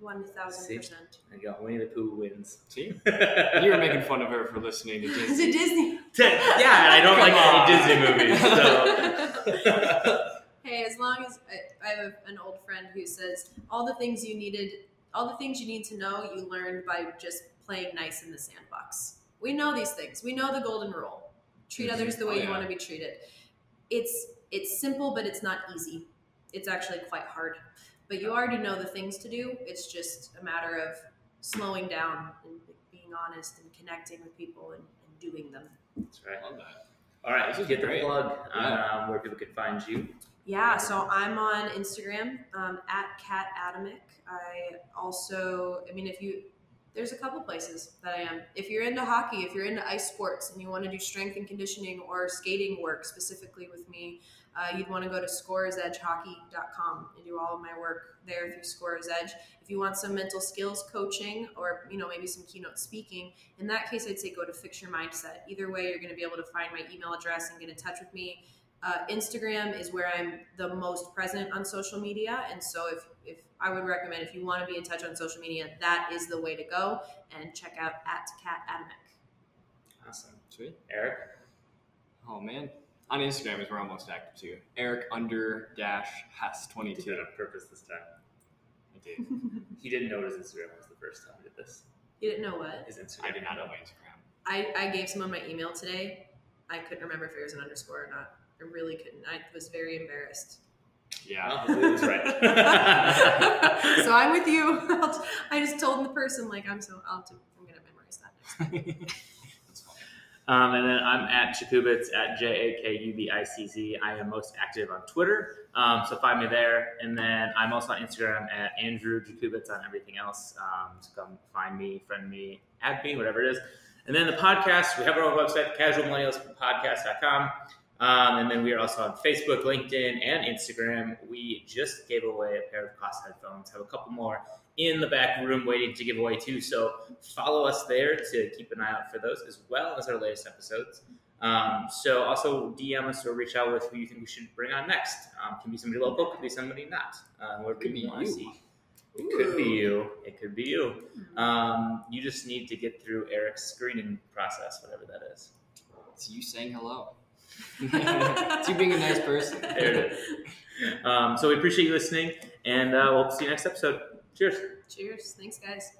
One thousand See? percent. There you go. Winnie the Pooh wins. See, you were making fun of her for listening to Is it Disney. Disney? yeah, and I don't like any Disney movies. So Hey, as long as I, I have an old friend who says all the things you needed, all the things you need to know, you learned by just playing nice in the sandbox. We know these things. We know the golden rule. Treat others the way Oh, you want to be treated. It's it's simple, but it's not easy. It's actually quite hard. But you already know the things to do. It's just a matter of slowing down and being honest and connecting with people and, and doing them. that's right. Love that. All right, This is get the great. plug Yeah. um, where people can find you. Yeah, so I'm on Instagram um, at Cat Adamek. I also, I mean, if you, there's a couple places that I am. If you're into hockey, if you're into ice sports, and you want to do strength and conditioning or skating work specifically with me, uh, you'd want to go to scoresedgehockey.com and do all of my work there through Scores Edge. If you want some mental skills coaching or you know maybe some keynote speaking, in that case, I'd say go to Fix Your Mindset. Either way, you're going to be able to find my email address and get in touch with me. Uh, Instagram is where I'm the most present on social media, and so if if I would recommend if you want to be in touch on social media, that is the way to go. And check out at Cat Adamek. Awesome, Sweet. Eric. Oh man. On Instagram is where I'm most active too. Eric under dash has twenty two. Did two. that on purpose this time. I did. He didn't know his Instagram was the first time he did this. You didn't know what? His Instagram. I did not know my Instagram. I, I gave someone my email today. I couldn't remember if it was an underscore or not. I really couldn't. I was very embarrassed. Yeah. Well, hopefully it was right. so I'm with you. I'll t- I just told the person like I'm so I'll have to, I'm gonna memorize that next time. Um, and then I'm at Jakubicz at J A K U B I C Z. I am most active on Twitter, um, so find me there. And then I'm also on Instagram at Andrew Jakubicz on everything else. Um, so come find me, friend me, add me, whatever it is. And then the podcast, we have our own website, casualmillennialspodcast.com. Um, and then we are also on Facebook, LinkedIn, and Instagram. We just gave away a pair of Koss headphones. Have a couple more in the back room waiting to give away too. So follow us there to keep an eye out for those as well as our latest episodes. Um, so also DM us or reach out with who you think we should bring on next. Um, can be somebody local, could be somebody not. Um, where Could be want to you. see. It could be you. It could be you. Um, you just need to get through Eric's screening process, whatever that is. It's you saying hello. it's you being a nice person. There it is. Um, so we appreciate you listening, and uh, we'll see you next episode. Cheers. Cheers. Thanks guys.